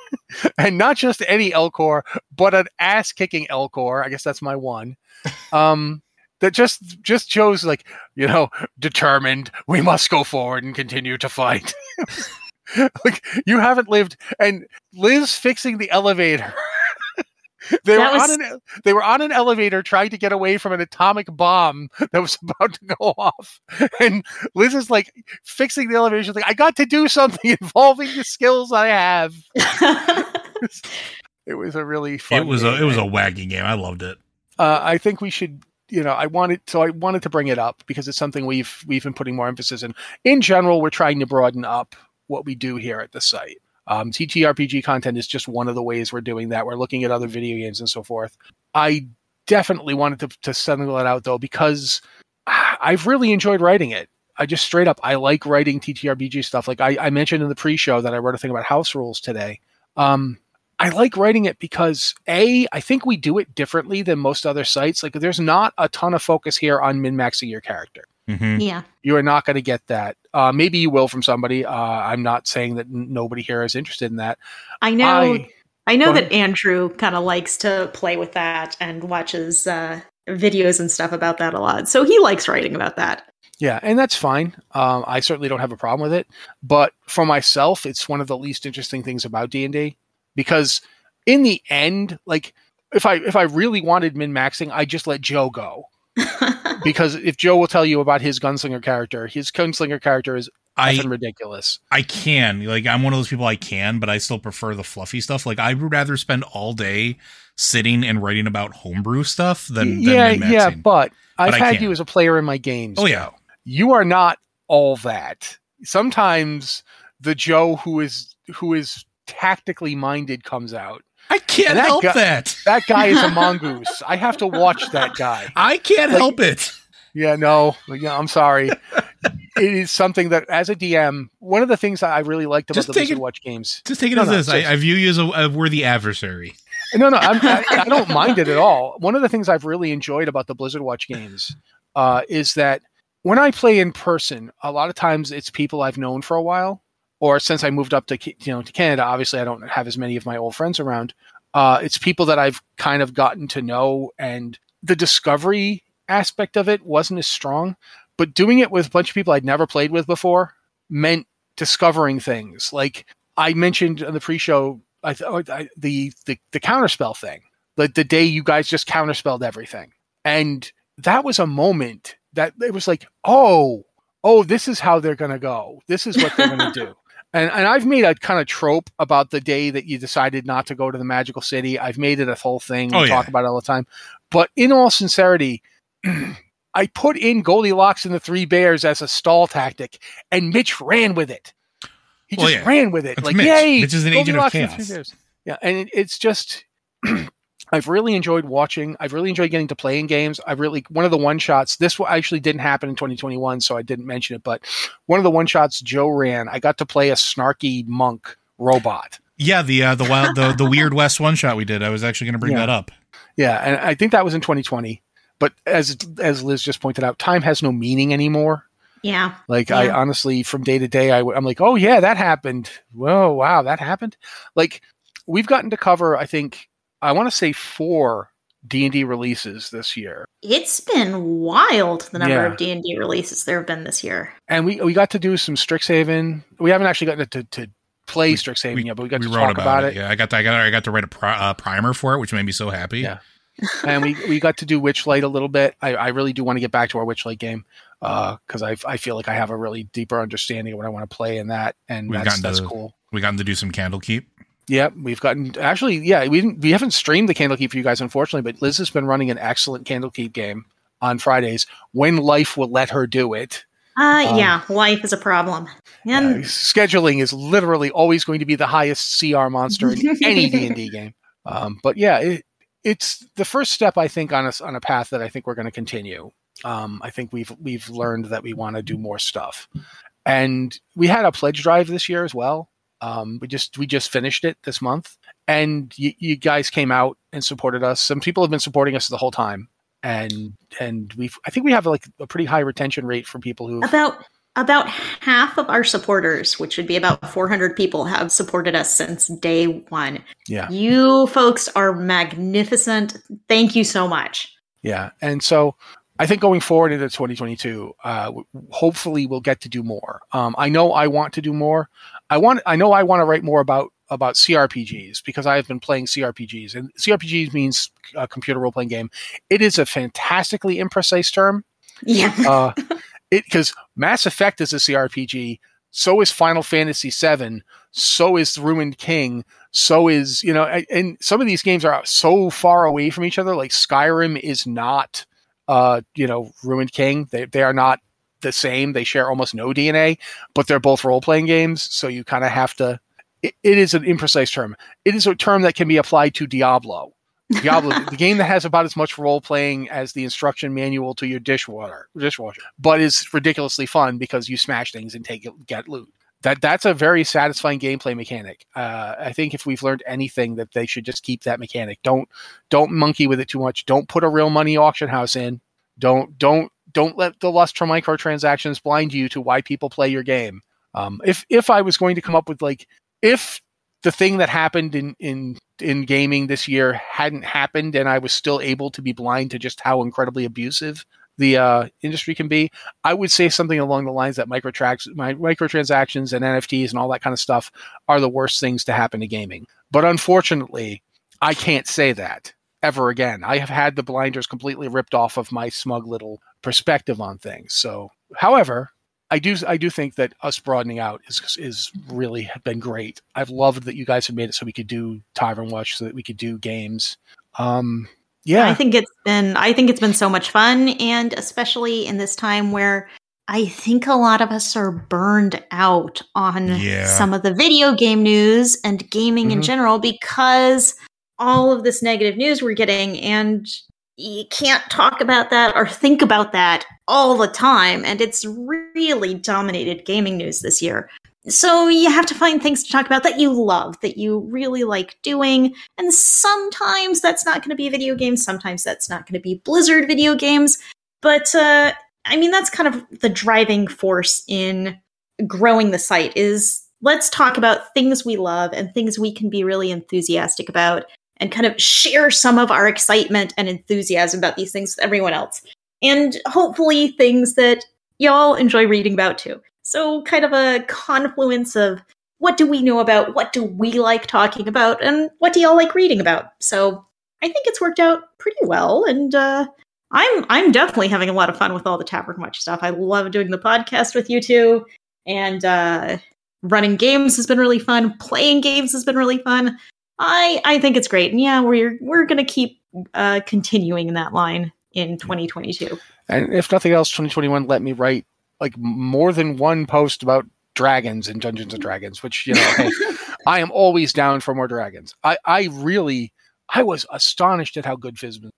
<laughs> and not just any Elcor, but an ass kicking Elcor. I guess that's my one. <laughs> Um, that just just Joe's like you know determined. We must go forward and continue to fight. <laughs> like you haven't lived, and Liz fixing the elevator. They That were was- on an they were on an elevator trying to get away from an atomic bomb that was <laughs> about to go off, and Liz is like fixing the elevator. She's like, "I got to do something <laughs> involving the skills I have." <laughs> It was a really fun. It was a it was a wacky game. I loved it. Uh, I think we should. You know, I wanted so I wanted to bring it up because it's something we've we've been putting more emphasis in. In general, we're trying to broaden up what we do here at the site. Um, TTRPG content is just one of the ways we're doing that. We're looking at other video games and so forth. I definitely wanted to, to single it out though because <sighs> I've really enjoyed writing it. I just straight up I like writing TTRPG stuff. Like I, I mentioned in the pre-show that I wrote a thing about house rules today. Um, I like writing it because a I think we do it differently than most other sites. Like there's not a ton of focus here on min maxing your character. Hmm yeah. You are not going to get that. Uh, maybe you will from somebody. Uh, I'm not saying that n- nobody here is interested in that. I know I, I know that. Andrew kind of likes to play with that and watches uh, videos and stuff about that a lot. So he likes writing about that. Yeah, and that's fine. Um, I certainly don't have a problem with it. But for myself, it's one of the least interesting things about D and D because in the end, like if I if I really wanted min maxing, I just let Joe go <laughs> because if Joe will tell you about his gunslinger character, his gunslinger character is I ridiculous. I can like I'm one of those people I can, but I still prefer the fluffy stuff. Like I would rather spend all day sitting and writing about homebrew stuff than, than yeah, yeah, but I've I had can. you as a player in my games. oh yeah, you are not all that. Sometimes the Joe who is who is tactically minded comes out. I can't That help guy- that. That guy is a <laughs> mongoose. I have to watch that guy. I can't Like- help it. Yeah, no, yeah, I'm sorry. <laughs> it is something that, as a DM, one of the things that I really liked about Just the Blizzard it- Watch games. Just take it No, as no, this. I. I view you as a, a worthy adversary. No, no, I'm, I, <laughs> I don't mind it at all. One of the things I've really enjoyed about the Blizzard Watch games uh, is that when I play in person, a lot of times it's people I've known for a while, or since I moved up to you know to Canada. Obviously, I don't have as many of my old friends around. Uh, it's people that I've kind of gotten to know, and the discovery aspect of it wasn't as strong. But doing it with a bunch of people I'd never played with before meant discovering things. Like I mentioned on the pre-show, I, th- oh, I the the the counterspell thing, the the day you guys just counterspelled everything, and that was a moment that it was like, oh, oh, this is how they're gonna go. This is what they're gonna <laughs> do. And and I've made a kind of trope about the day that you decided not to go to the magical city. I've made it a whole thing. Oh, we yeah. talk about it all the time. But in all sincerity, I put in Goldilocks and the Three Bears as a stall tactic, and Mitch ran with it. He Well, just yeah. ng with it. That's like, Mitch. yay! Mitch is an agent of chaos. Yeah, and it, it's just <clears throat> I've really enjoyed watching. I've really enjoyed getting to play in games. I've really one of the one shots. This actually didn't happen in 2021, so I didn't mention it. But one of the one shots Joe ran, I got to play a snarky monk robot. Yeah, the uh, the wild the, the <laughs> weird west one shot we did. I was actually going to bring Yeah. that up. Yeah, and I think that was in 2020. But as as Liz just pointed out, time has no meaning anymore. Yeah. Like I honestly, from day to day, I, I'm like, oh yeah, that happened. Whoa, wow, that happened. Like we've gotten to cover, I think, I want to say four D and D releases this year, It's been wild the number Yeah. of D and D releases there have been this year. and we we got to do some Strixhaven. We haven't actually gotten to to play We- Strixhaven yet, but we got to we talk about, it. Yeah, I got to, I got I got to write a pri- uh, primer for it, which made me so happy. Yeah. And we we got to do Witchlight a little bit. I, I really do want to get back to our Witchlight game because I I feel like I have a really deeper understanding of what I want to play in that, and We've that's gotten that's to- cool. We got to do some Candlekeep. Yeah, we've gotten actually. Yeah, we didn't. We haven't streamed the Candlekeep for you guys, unfortunately. But Liz has been running an excellent Candlekeep game on Fridays when life will let her do it. Uh, Um, yeah, life is a problem. Uh, And scheduling is literally always going to be the highest CR monster in any D and D game. Um, but yeah, it, it's the first step I think on a on a path that I think we're going to continue. Um, I think we've we've learned that we want to do more stuff, and we had a pledge drive this year as well. Um, we just we just finished it this month, and you, you guys came out and supported us. Some people have been supporting us the whole time, and and we I think we have like a pretty high retention rate for people who about about half of our supporters, which would be about 400 people, have supported us since day one. yeah You folks are magnificent. Thank you so much. Yeah, and so I think going forward into 2022, uh, hopefully we'll get to do more. Um, I know I want to do more. I want. I know I want to write more about about CRPGs because I have been playing CRPGs, and CRPGs means uh, computer role playing game. It is a fantastically imprecise term. Yeah. Uh, <laughs> it because Mass Effect is a CRPG. So is Final Fantasy VII. So is Ruined King. So is you know, and, some of these games are so far away from each other. Like Skyrim is not, uh, you know, Ruined King. They they are not the same. They share almost no DNA, but they're both role playing games. So you kind of have to. It, it is an imprecise term. It is a term that can be applied to Diablo. Diablo, the game that has about as much role playing as the instruction manual to your dishwater, dishwasher, but is ridiculously fun because you smash things and take get loot. That that's a very satisfying gameplay mechanic. Uh, I think if we've learned anything, that they should just keep that mechanic. Don't don't monkey with it too much. Don't put a real money auction house in. Don't don't don't let the lust for microtransactions blind you to why people play your game. Um, if if I was going to come up with like if the thing that happened in in in gaming this year hadn't happened and I was still able to be blind to just how incredibly abusive the uh, industry can be, I would say something along the lines that microtrax, microtransactions and NFTs and all that kind of stuff are the worst things to happen to gaming. But unfortunately, I can't say that ever again. I have had the blinders completely ripped off of my smug little perspective on things. So, however, I do I do think that us broadening out is is really been great. I've loved that you guys have made it so we could do Tavern Watch, so that we could do games. Um, yeah, I think it's been I think it's been so much fun and especially in this time where I think a lot of us are burned out on Yeah. some of the video game news and gaming in Mhm. general because all of this negative news we're getting and you can't talk about that or think about that all the time and it's really dominated gaming news this year. So you have to find things to talk about that you love, that you really like doing, and sometimes that's not going to be video games, sometimes that's not going to be Blizzard video games. But uh, I mean, that's kind of the driving force in growing the site is let's talk about things we love and things we can be really enthusiastic about and kind of share some of our excitement and enthusiasm about these things with everyone else. And hopefully things that y'all enjoy reading about too. So kind of a confluence of what do we know about, what do we like talking about, and what do y'all like reading about. So I think it's worked out pretty well, and uh, I'm I'm definitely having a lot of fun with all the Tavern Watch stuff. I love doing the podcast with you two, and uh, running games has been really fun. Playing games has been really fun. I I think it's great, and yeah, we're we're gonna keep uh, continuing in that line in 2022. and if nothing else, 2021 let me write like more than one post about dragons and Dungeons and Dragons, which you know, hey, <laughs> I am always down for more dragons. I I really I was astonished at how good Fizban.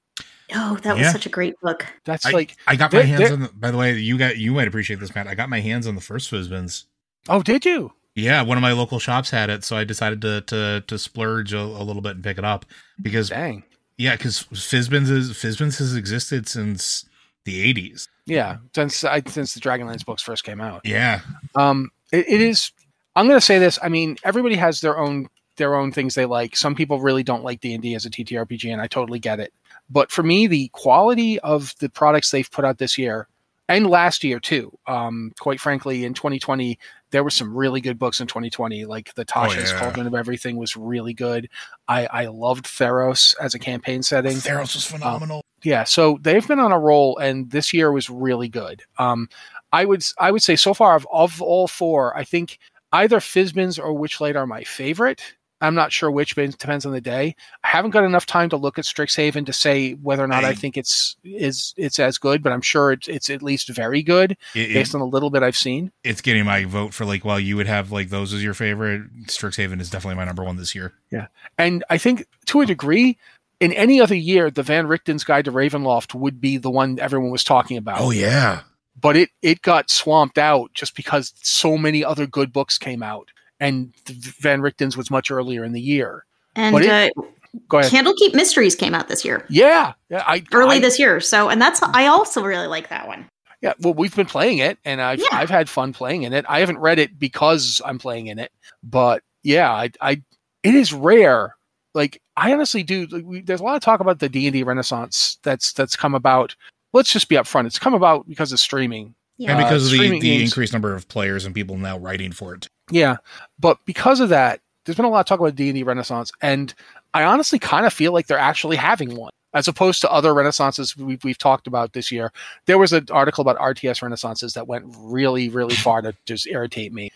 Oh, that was such a great book. That's I, like I got my hands on. The, by the way, you got you might appreciate this, Matt. I got my hands on the first Fizban's. oh, did you? Yeah, one of my local shops had it, so I decided to to to splurge a, a little bit and pick it up because Dang. Yeah, because Fizban's is Fizban's has existed since the '80s. Yeah, since I, since the Dragonlance books first came out. Yeah. Um, it, it is. I'm going to say this. I mean, everybody has their own their own things they like. Some people really don't like D and D as a TTRPG, and I totally get it. But for me, the quality of the products they've put out this year and last year too. Um, quite frankly, in 2020, there were some really good books in 2020. Like the Tasha's yeah. Cauldron of Everything was really good. I, I loved Theros as a campaign setting. Theros was phenomenal. Yeah, so they've been on a roll, and this year was really good. Um, I would I would say so far of, of all four, I think either Fizban's or Witchlight are my favorite. I'm not sure which, but it depends on the day. I haven't got enough time to look at Strixhaven to say whether or not I, I- think it's is it's as good, but I'm sure it's it's at least very good It- it- based on a little bit I've seen. it's getting my vote for like while you would have like those as your favorite, Strixhaven is definitely my number one this year. Yeah, and I think to a degree, in any other year, the Van Richten's Guide to Ravenloft would be the one everyone was talking about. Oh yeah. but it it got swamped out just because so many other good books came out, and Van Richten's was much earlier in the year. And But uh, Go ahead. Candlekeep Mysteries came out this year, Yeah, yeah, I early I- this year. So, and that's I also really like that one. Yeah, well, we've been playing it, and I've Yeah. I've had fun playing in it. I haven't read it because I'm playing in it, but yeah, I, I it is rare. Like I honestly do. Like, we, there's a lot of talk about the D and D Renaissance that's that's come about. Let's just be upfront. It's come about because of streaming. Yeah. And Uh, because of the, the games- increased number of players and people now writing for it. Yeah, but because of that, there's been a lot of talk about D and D Renaissance, and I honestly kind of feel like they're actually having one, as opposed to other Renaissances we've, we've talked about this year. There was an article about RTS Renaissances that went really, really far to just irritate me.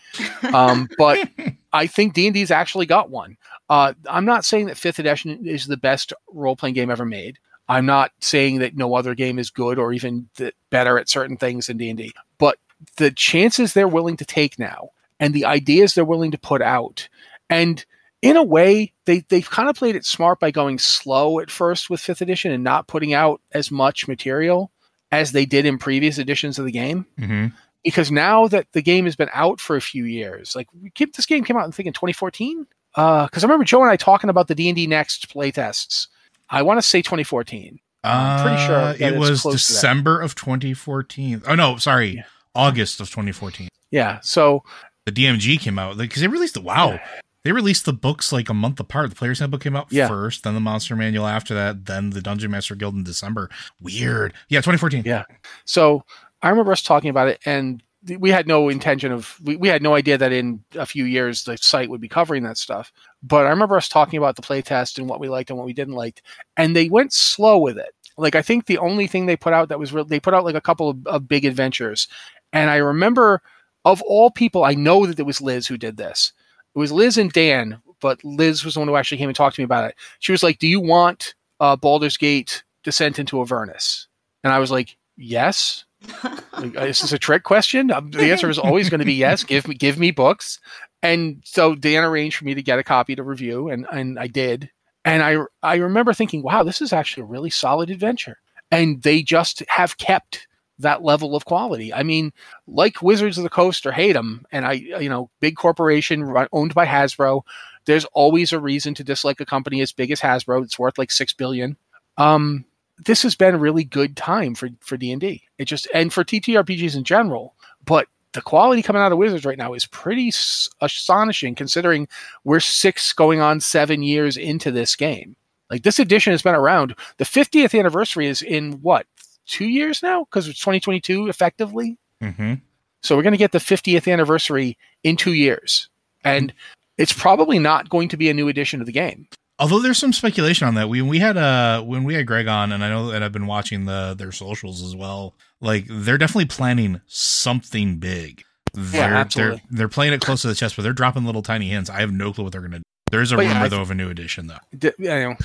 Um, <laughs> but I think D and D's actually got one. Uh, I'm not saying that Fifth Edition is the best role playing game ever made. I'm not saying that no other game is good or even th- better at certain things than D and D. But the chances they're willing to take now, and the ideas they're willing to put out, and in a way, they they've kind of played it smart by going slow at first with Fifth Edition and not putting out as much material as they did in previous editions of the game hmm because now that the game has been out for a few years, like we keep this game came out I think in 2014. Because I remember Joe and I talking about the D and D Next playtests. I want to say 2014. I'm pretty sure Uh, it was close to that. December of 2014. Oh no, sorry, August of 2014. Yeah, so The DMG came out because they released the wow. They released the books like a month apart. The Player's Handbook came out Yeah. first, then the Monster Manual after that, then the Dungeon Master Guild in December. Weird. Yeah, 2014. Yeah. So I remember us talking about it, and we had no intention of, we, we had no idea that in a few years the site would be covering that stuff. But I remember us talking about the playtest and what we liked and what we didn't like, and they went slow with it. Like I think the only thing they put out that was real, they put out like a couple of, of big adventures, and I remember of all people, I know that it was Liz who did this. It was Liz and Dan, but Liz was the one who actually came and talked to me about it. She was like, "Do you want uh, Baldur's Gate Descent into Avernus?" And I was like, "Yes." <laughs> Like, uh, is this a trick question? Um, the answer is always going to be yes. Give me give me books. And so Dan arranged for me to get a copy to review, and and I did. And I I remember thinking, wow, this is actually a really solid adventure. And they just have kept that level of quality. I mean, like Wizards of the Coast or hate them, and I you know big corporation owned by Hasbro. There's always a reason to dislike a company as big as Hasbro. It's worth like six billion. Um, this has been a really good time for for D and D. It just and for TTRPGs in general. But the quality coming out of Wizards right now is pretty astonishing, considering we're six going on seven years into this game. Like this edition has been around. The 50th anniversary is in what two years now? Because it's 2022 effectively. hmm So we're going to get the 50th anniversary in two years, and it's probably not going to be a new edition of the game. Although there's some speculation on that. We we had uh when we had Greg on, and I know that I've been watching the their socials as well. Like they're definitely planning something big. They're, absolutely. They're they're playing it close to the chest, but they're dropping little tiny hints. I have no clue what they're gonna do. There's a But yeah, rumor I- though of a new edition though. D- you know,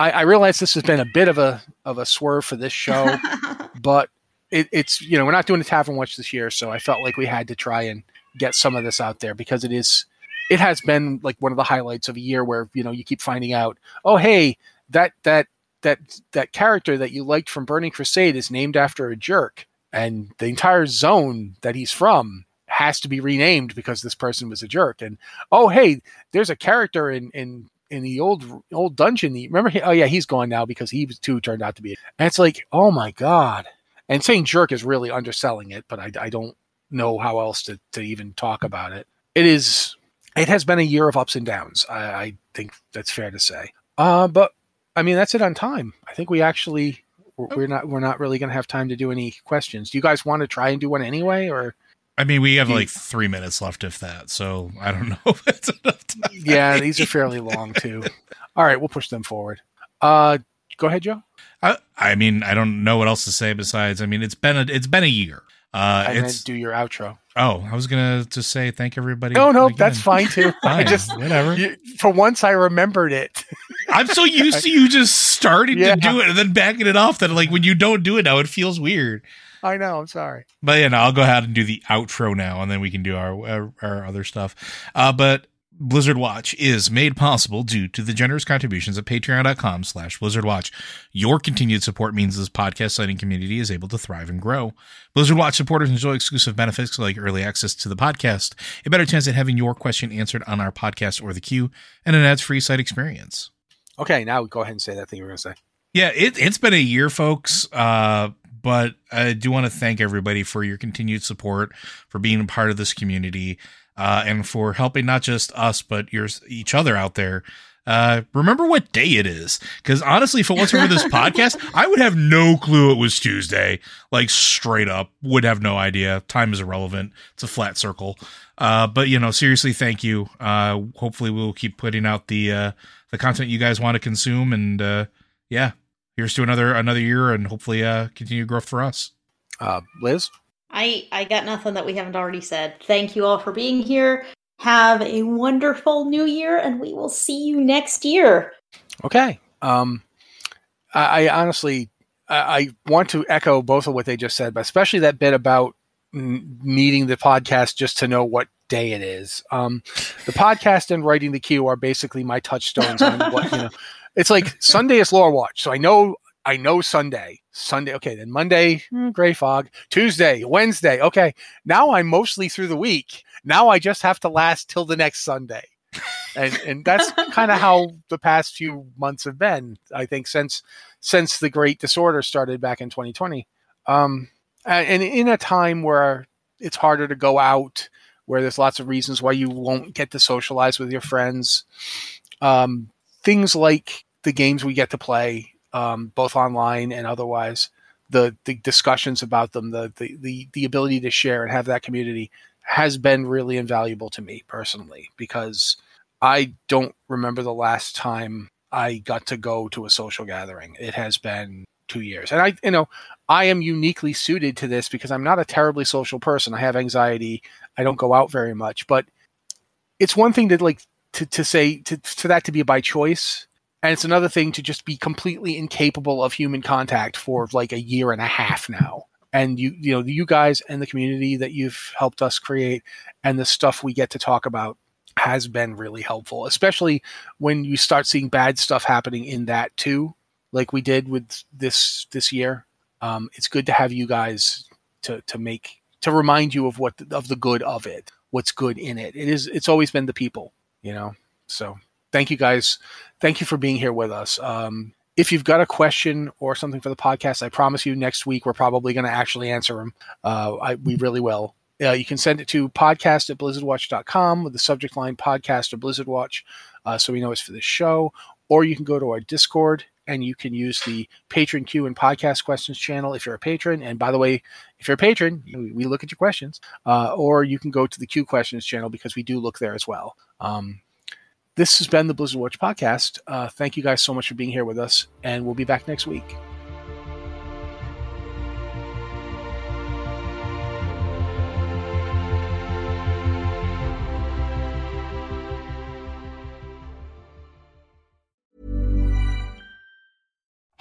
I, I realize this has been a bit of a of a swerve for this show, <laughs> but it, it's you know we're not doing a tavern watch this year, so I felt like we had to try and get some of this out there because it is it has been like one of the highlights of a year where you know you keep finding out oh hey that that that that character that you liked from Burning Crusade is named after a jerk and the entire zone that he's from has to be renamed because this person was a jerk and oh hey there's a character in in in the old old dungeon remember he, oh yeah he's gone now because he was too turned out to be and it's like oh my god And saying jerk is really underselling it, but I, I don't know how else to, to even talk about it. It is. It has been a year of ups and downs. I, I think that's fair to say. Uh, but I mean, that's it on time. I think we actually we're not we're not really going to have time to do any questions. Do you guys want to try and do one anyway, or? I mean, we have like three minutes left, if that. So I don't know <laughs> if it's enough time. Yeah, these are fairly long too. All right, we'll push them forward. Uh, go ahead, Joe. I, I mean, I don't know what else to say besides. I mean, it's been a it's been a year. Uh, and then do your outro. oh, I was gonna just say thank everybody. No, no, again. that's fine too. <laughs> I Fine, just whatever. you, for once I remembered it. <laughs> I'm so used to you just starting Yeah. to do it and then backing it off that like when you don't do it now, it feels weird. I know. I'm sorry. But yeah, no, I'll go ahead and do the outro now, and then we can do our our, our other stuff. Uh, but Blizzard Watch is made possible due to the generous contributions at patreon.com slash Blizzard Watch. Your continued support means this podcast sighting community is able to thrive and grow. Blizzard Watch supporters enjoy exclusive benefits like early access to the podcast, a better chance at having your question answered on our podcast or the queue, and an ads-free site experience. Okay, now go ahead and say that thing you were going to say. Yeah, it, it's been a year, folks. Uh, but I do want to thank everybody for your continued support, for being a part of this community, uh, and for helping not just us, but your each other out there. Uh, remember what day it is. Cause honestly, if it wasn't for this <laughs> podcast, I would have no clue it was Tuesday. Like straight up would have no idea. Time is irrelevant. It's a flat circle. Uh, but you know, seriously, thank you. Uh, hopefully we'll keep putting out the, uh, the content you guys want to consume. And, uh, yeah, here's to another, another year and hopefully, uh, continued growth for us. Uh, Liz. I I got nothing that we haven't already said. Thank you all for being here. Have a wonderful new year, and we will see you next year. Okay. Um, I, I honestly, I, I want to echo both of what they just said, but especially that bit about n- needing the podcast just to know what day it is. Um, the <laughs> podcast and writing the queue are basically my touchstones on what you know. <laughs> It's like Sunday is lore watch, so I know I know Sunday. Sunday, okay. Then Monday, hmm, gray fog. Tuesday, Wednesday, okay. Now I'm mostly through the week. Now I just have to last till the next Sunday and and that's <laughs> kind of how the past few months have been. I think since since the Great Disorder started back in 2020, um, and, and in a time where it's harder to go out, where there's lots of reasons why you won't get to socialize with your friends, um, things like the games we get to play, um, both online and otherwise, the the discussions about them, the, the the the ability to share and have that community has been really invaluable to me personally because I don't remember the last time I got to go to a social gathering. It has been two years. And I, you know, I am uniquely suited to this because I'm not a terribly social person. I have anxiety. I don't go out very much, but it's one thing to like, to, to say, to, to that to be by choice. And it's another thing to just be completely incapable of human contact for like a year and a half now. And you, you know, you guys and the community that you've helped us create and the stuff we get to talk about has been really helpful, especially when you start seeing bad stuff happening in that too, like we did with this this year. Um, it's good to have you guys to to make to remind you of what of the good of it, what's good in it. It is it's always been the people, you know. So thank you guys, thank you for being here with us. Um, if you've got a question or something for the podcast, I promise you next week we're probably going to actually answer them. Uh, I, we really will. Uh, you can send it to podcast at blizzardwatch.com with the subject line podcast or Blizzard Watch uh, so we know it's for the show. Or you can go to our Discord and you can use the patron Q and podcast questions channel if you're a patron. And by the way, if you're a patron, we look at your questions. Uh, or you can go to the Q questions channel because we do look there as well. Um, this has been the Blizzard Watch podcast. Uh, thank you guys so much for being here with us, and we'll be back next week.